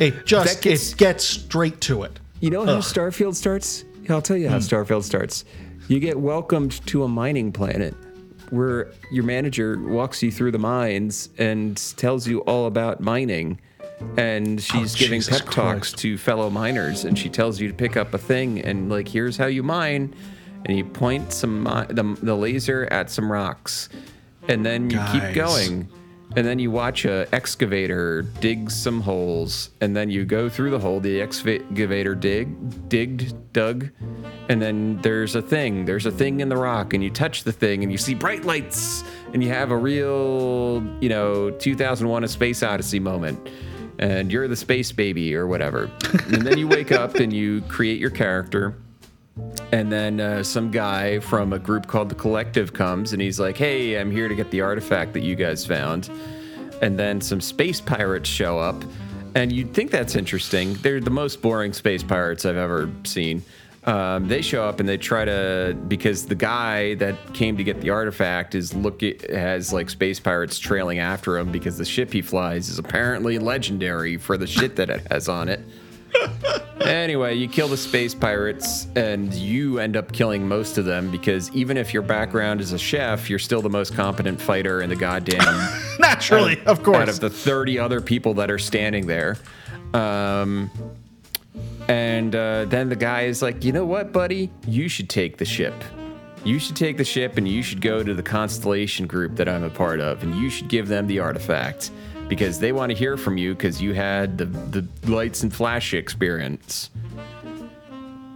It just gets- it gets straight to it. You know how Starfield starts? I'll tell you how hmm. Starfield starts. You get welcomed to a mining planet where your manager walks you through the mines and tells you all about mining. And oh, she's Oh, giving Jesus pep talks Christ. to fellow miners, and she tells you to pick up a thing and like, here's how you mine, and you point some the, the laser at some rocks, and then you Guys. keep going, and then you watch a excavator dig some holes, and then you go through the hole. The excavator dig, digged, dug, and then there's a thing. There's a thing in the rock, and you touch the thing, and you see bright lights, and you have a real, you know, 2001: A Space Odyssey moment. And you're the space baby or whatever. and then you wake up and you create your character. And then uh, some guy from a group called the Collective comes and he's like, Hey, I'm here to get the artifact that you guys found. And then some space pirates show up. And you'd think that's interesting. They're the most boring space pirates I've ever seen. Um, they show up and they try to because the guy that came to get the artifact is looking has like space pirates trailing after him because the ship he flies is apparently legendary for the shit that it has on it. Anyway, you kill the space pirates, and you end up killing most of them because even if your background is a chef, you're still the most competent fighter in the goddamn. Naturally, out of course, Out of the 30 other people that are standing there. Um, and uh, then the guy is like, you know what, buddy? You should take the ship. you should take the ship and you should go to the Constellation group that I'm a part of, and you should give them the artifact because they want to hear from you because you had the, the lights and flash experience.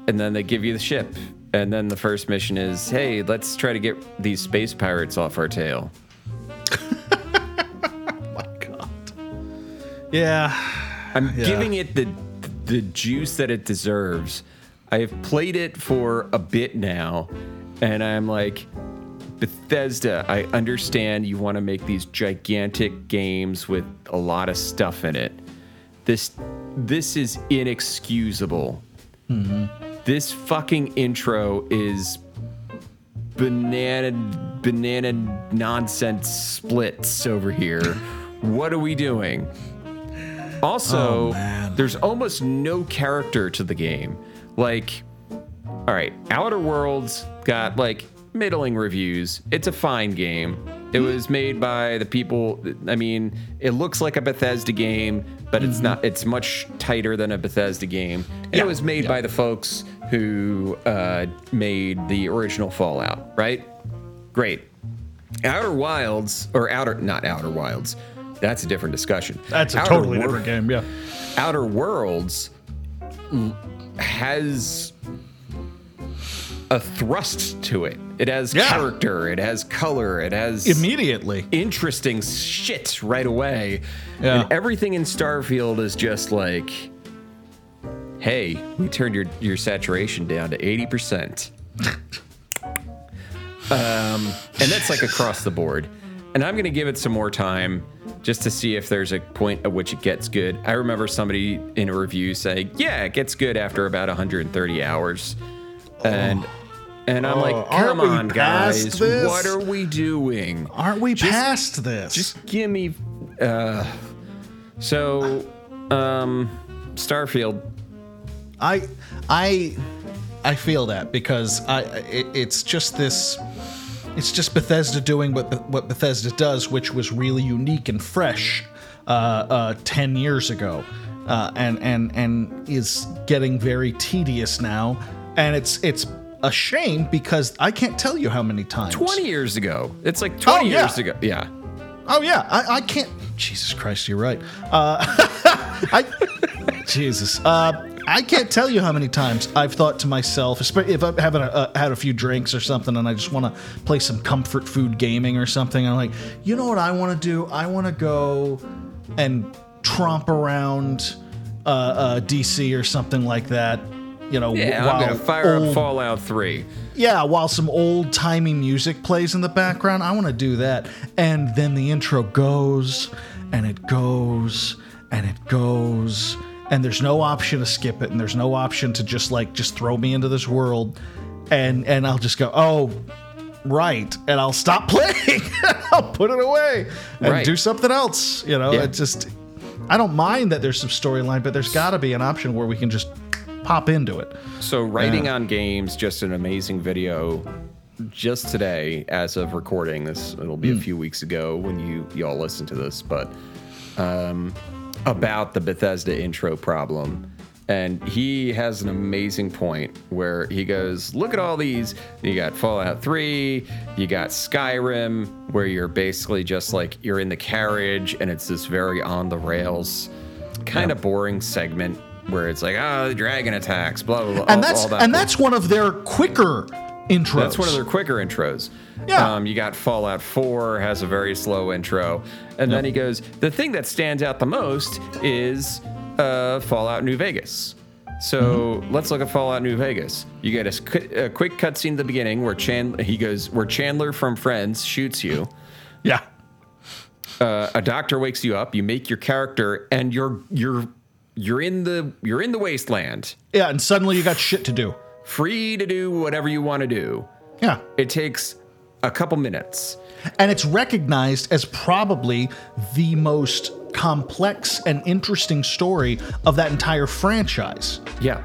And then they give you the ship. And then the first mission is hey, let's try to get these space pirates off our tail. my God. Yeah. I'm Yeah. giving it the the juice that it deserves. I've played it for a bit now, and I'm like, Bethesda, I understand you want to make these gigantic games with a lot of stuff in it. This this is inexcusable. Mm-hmm. This fucking intro is banana banana nonsense splits over here. what are we doing? Also, Oh, there's almost no character to the game. Like, all right, Outer Worlds got like middling reviews. It's a fine game. It was made by the people. I mean, it looks like a Bethesda game, but it's not. It's much tighter than a Bethesda game. And Yeah, it was made yeah. by the folks who uh, made the original Fallout, right? Great. Outer Wilds, or Outer, not Outer Wilds. That's a different discussion. That's a Outer totally Wor- different game. Yeah. Outer Worlds has a thrust to it. It has Yeah. character, it has color, it has Immediately. interesting shit right away. Yeah. And everything in Starfield is just like, hey, we turned your, your saturation down to 80%. um, and that's like across the board. And I'm going to give it some more time just to see if there's a point at which it gets good. I remember somebody in a review saying, yeah, it gets good after about 130 hours. And. And I'm Oh, like, come on, guys. this? What are we doing? Aren't we past this? Just give me. Uh, so, um, Starfield. I I I feel that because I it, it's just this it's just Bethesda doing what what Bethesda does, which was really unique and fresh uh, uh, ten years ago, uh, and and and is getting very tedious now, and it's it's a shame because I can't tell you how many times 20 years ago. It's like 20 Oh, yeah. years ago. Yeah. Oh yeah, I, I can't. Jesus Christ, you're right. Uh, I Jesus, uh, I can't tell you how many times I've thought to myself, especially if I'm having a, uh, had a few drinks or something, and I just want to play some comfort food gaming or something. I'm like, you know what I want to do? I want to go and tromp around uh, uh, DC or something like that. You know, Yeah, while I'm to fire old- up Fallout 3. yeah, while some old timey music plays in the background, I want to do that. And then the intro goes and it goes and it goes. And there's no option to skip it. And there's no option to just like, just throw me into this world. And, and I'll just go, oh, right. And I'll stop playing. I'll put it away and Right. do something else. You know, Yeah. it just, I don't mind that there's some storyline, but there's got to be an option where we can just pop into it. So, writing on games, just an amazing video. Just today, as of recording this, it'll be a few weeks ago when you y'all listen to this, but um, about the Bethesda intro problem. And he has an amazing point where he goes, Look at all these. You got Fallout 3, you got Skyrim, where you're basically just like you're in the carriage and it's this very on the rails, kind of boring segment where it's like, oh, the dragon attacks, blah, blah, blah. and all- that's all that and that's one of their quicker intros. that's one of their quicker intros. Yeah. Um, you got Fallout 4 has a very slow intro, and then he goes, the thing that stands out the most is uh, Fallout New Vegas. So Mm-hmm. let's look at Fallout New Vegas. You get a quick cutscene at the beginning where Chandler he goes where Chandler from Friends shoots you. yeah. Uh, a doctor wakes you up. You make your character, and you're you're you're in the you're in the wasteland, Yeah, and suddenly you got shit to do. Free to do whatever you want to do. Yeah. It takes a couple minutes. And it's recognized as probably the most complex and interesting story of that entire franchise. Yeah.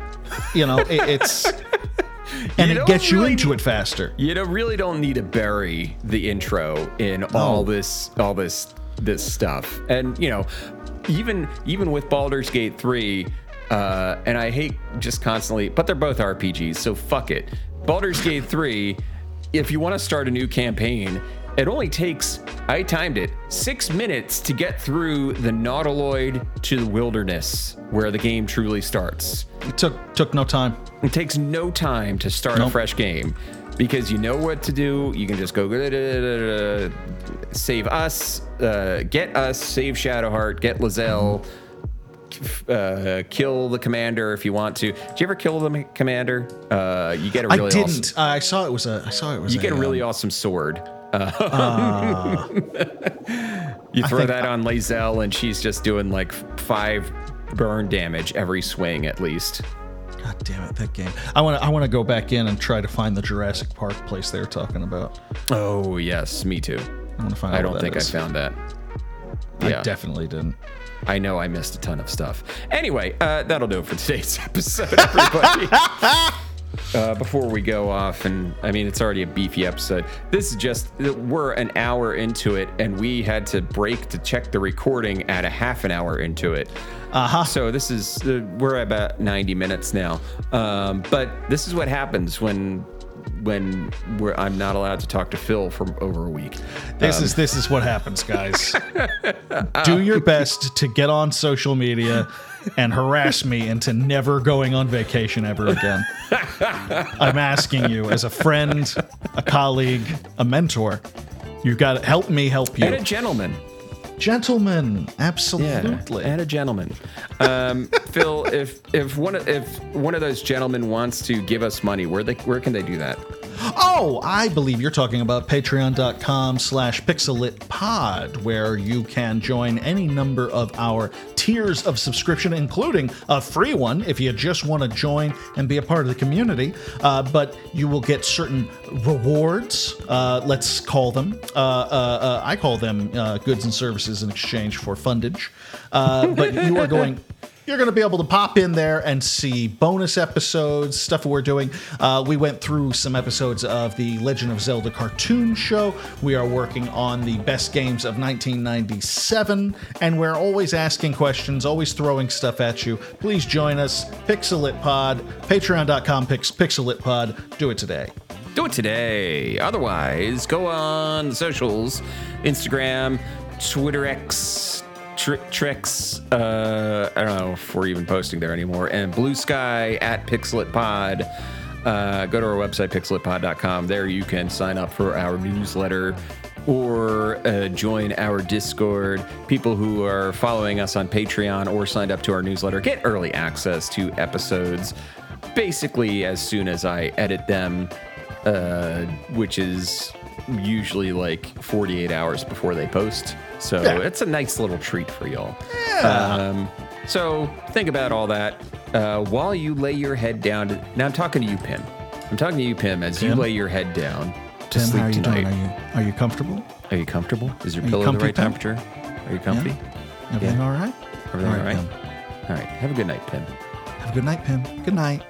You know, it, it's and You it gets you into need- it faster. You don't really don't need to bury the intro in all this all this this stuff. And you know, even even with Baldur's Gate 3, uh, and I hate just constantly, but they're both RPGs, so fuck it. Baldur's Gate 3 if you want to start a new campaign, it only takes, I timed it, six minutes to get through the Nautiloid to the wilderness where the game truly starts. It took took no time. It takes no time to start a fresh game because you know what to do. You can just go save us, uh, get us, save Shadowheart, get Lae'zel, uh, kill the commander if you want to. Did you ever kill the commander? Uh, you get a really awesome. I didn't. I saw it was a. I saw it was. you get a really um, awesome sword. Uh, you throw that on Lae'zel, and she's just doing like five burn damage every swing at least. God damn it, that game. I want to. I want to go back in and try to find the Jurassic Park place they were talking about. Oh yes, me too. I want to find. I don't think that I found that. I Yeah, definitely didn't. I know I missed a ton of stuff. Anyway, uh, that'll do it for today's episode, everybody. uh, before we go off, and I mean, it's already a beefy episode. This is just, we're an hour into it, and we had to break to check the recording at a half an hour into it. Uh huh. So this is, uh, we're at about 90 minutes now. Um, but this is what happens when. When we're, I'm not allowed to talk to Phil for over a week. This Um, is this is what happens, guys. Do your best to get on social media and harass me into never going on vacation ever again. I'm asking you, as a friend, a colleague, a mentor, you got to help me help you. and a you, gentleman. gentlemen. Yeah, Absolutely. and a gentleman. Um, Phil, if if one of, if one of those gentlemen wants to give us money, where they where can they do that? Oh, I believe you're talking about patreon.com slash pixellitpod, where you can join any number of our tiers of subscription, including a free one if you just want to join and be a part of the community. Uh, but you will get certain rewards, uh, let's call them. Uh, uh, uh, I call them uh, goods and services in exchange for fundage. Uh, but you are going you're going to be able to pop in there and see bonus episodes, stuff we're doing. Uh, we went through some episodes of the Legend of Zelda cartoon show. We are working on the best games of 1997, and we're always asking questions, always throwing stuff at you. Please join us, Pixellit Pod, patreon.com, pix, Pixellit Pod. Do it today. Do it today. Otherwise, go on the socials, Instagram, Twitter X, Tr- Tricks. Uh, I don't know if we're even posting there anymore. And Blue Sky at Pixellit Pod. Uh, go to our website, pixellitpod.com. There you can sign up for our newsletter or uh, join our Discord. People who are following us on Patreon or signed up to our newsletter get early access to episodes basically as soon as I edit them, uh, which is usually like 48 hours before they post. So Yeah. it's a nice little treat for y'all. Um, so think about all that uh, while you lay your head down. To, now I'm talking to you, Pim. I'm talking to you, Pim, as you lay your head down to Tim, sleep how are you tonight. doing? Are you, are you comfortable? Are you comfortable? Is your Are you pillow the right Pim? temperature? Are you comfy? Everything Yeah. all right? Everything all right? Pim. All right. Have a good night, Pim. Have a good night, Pim. Good night.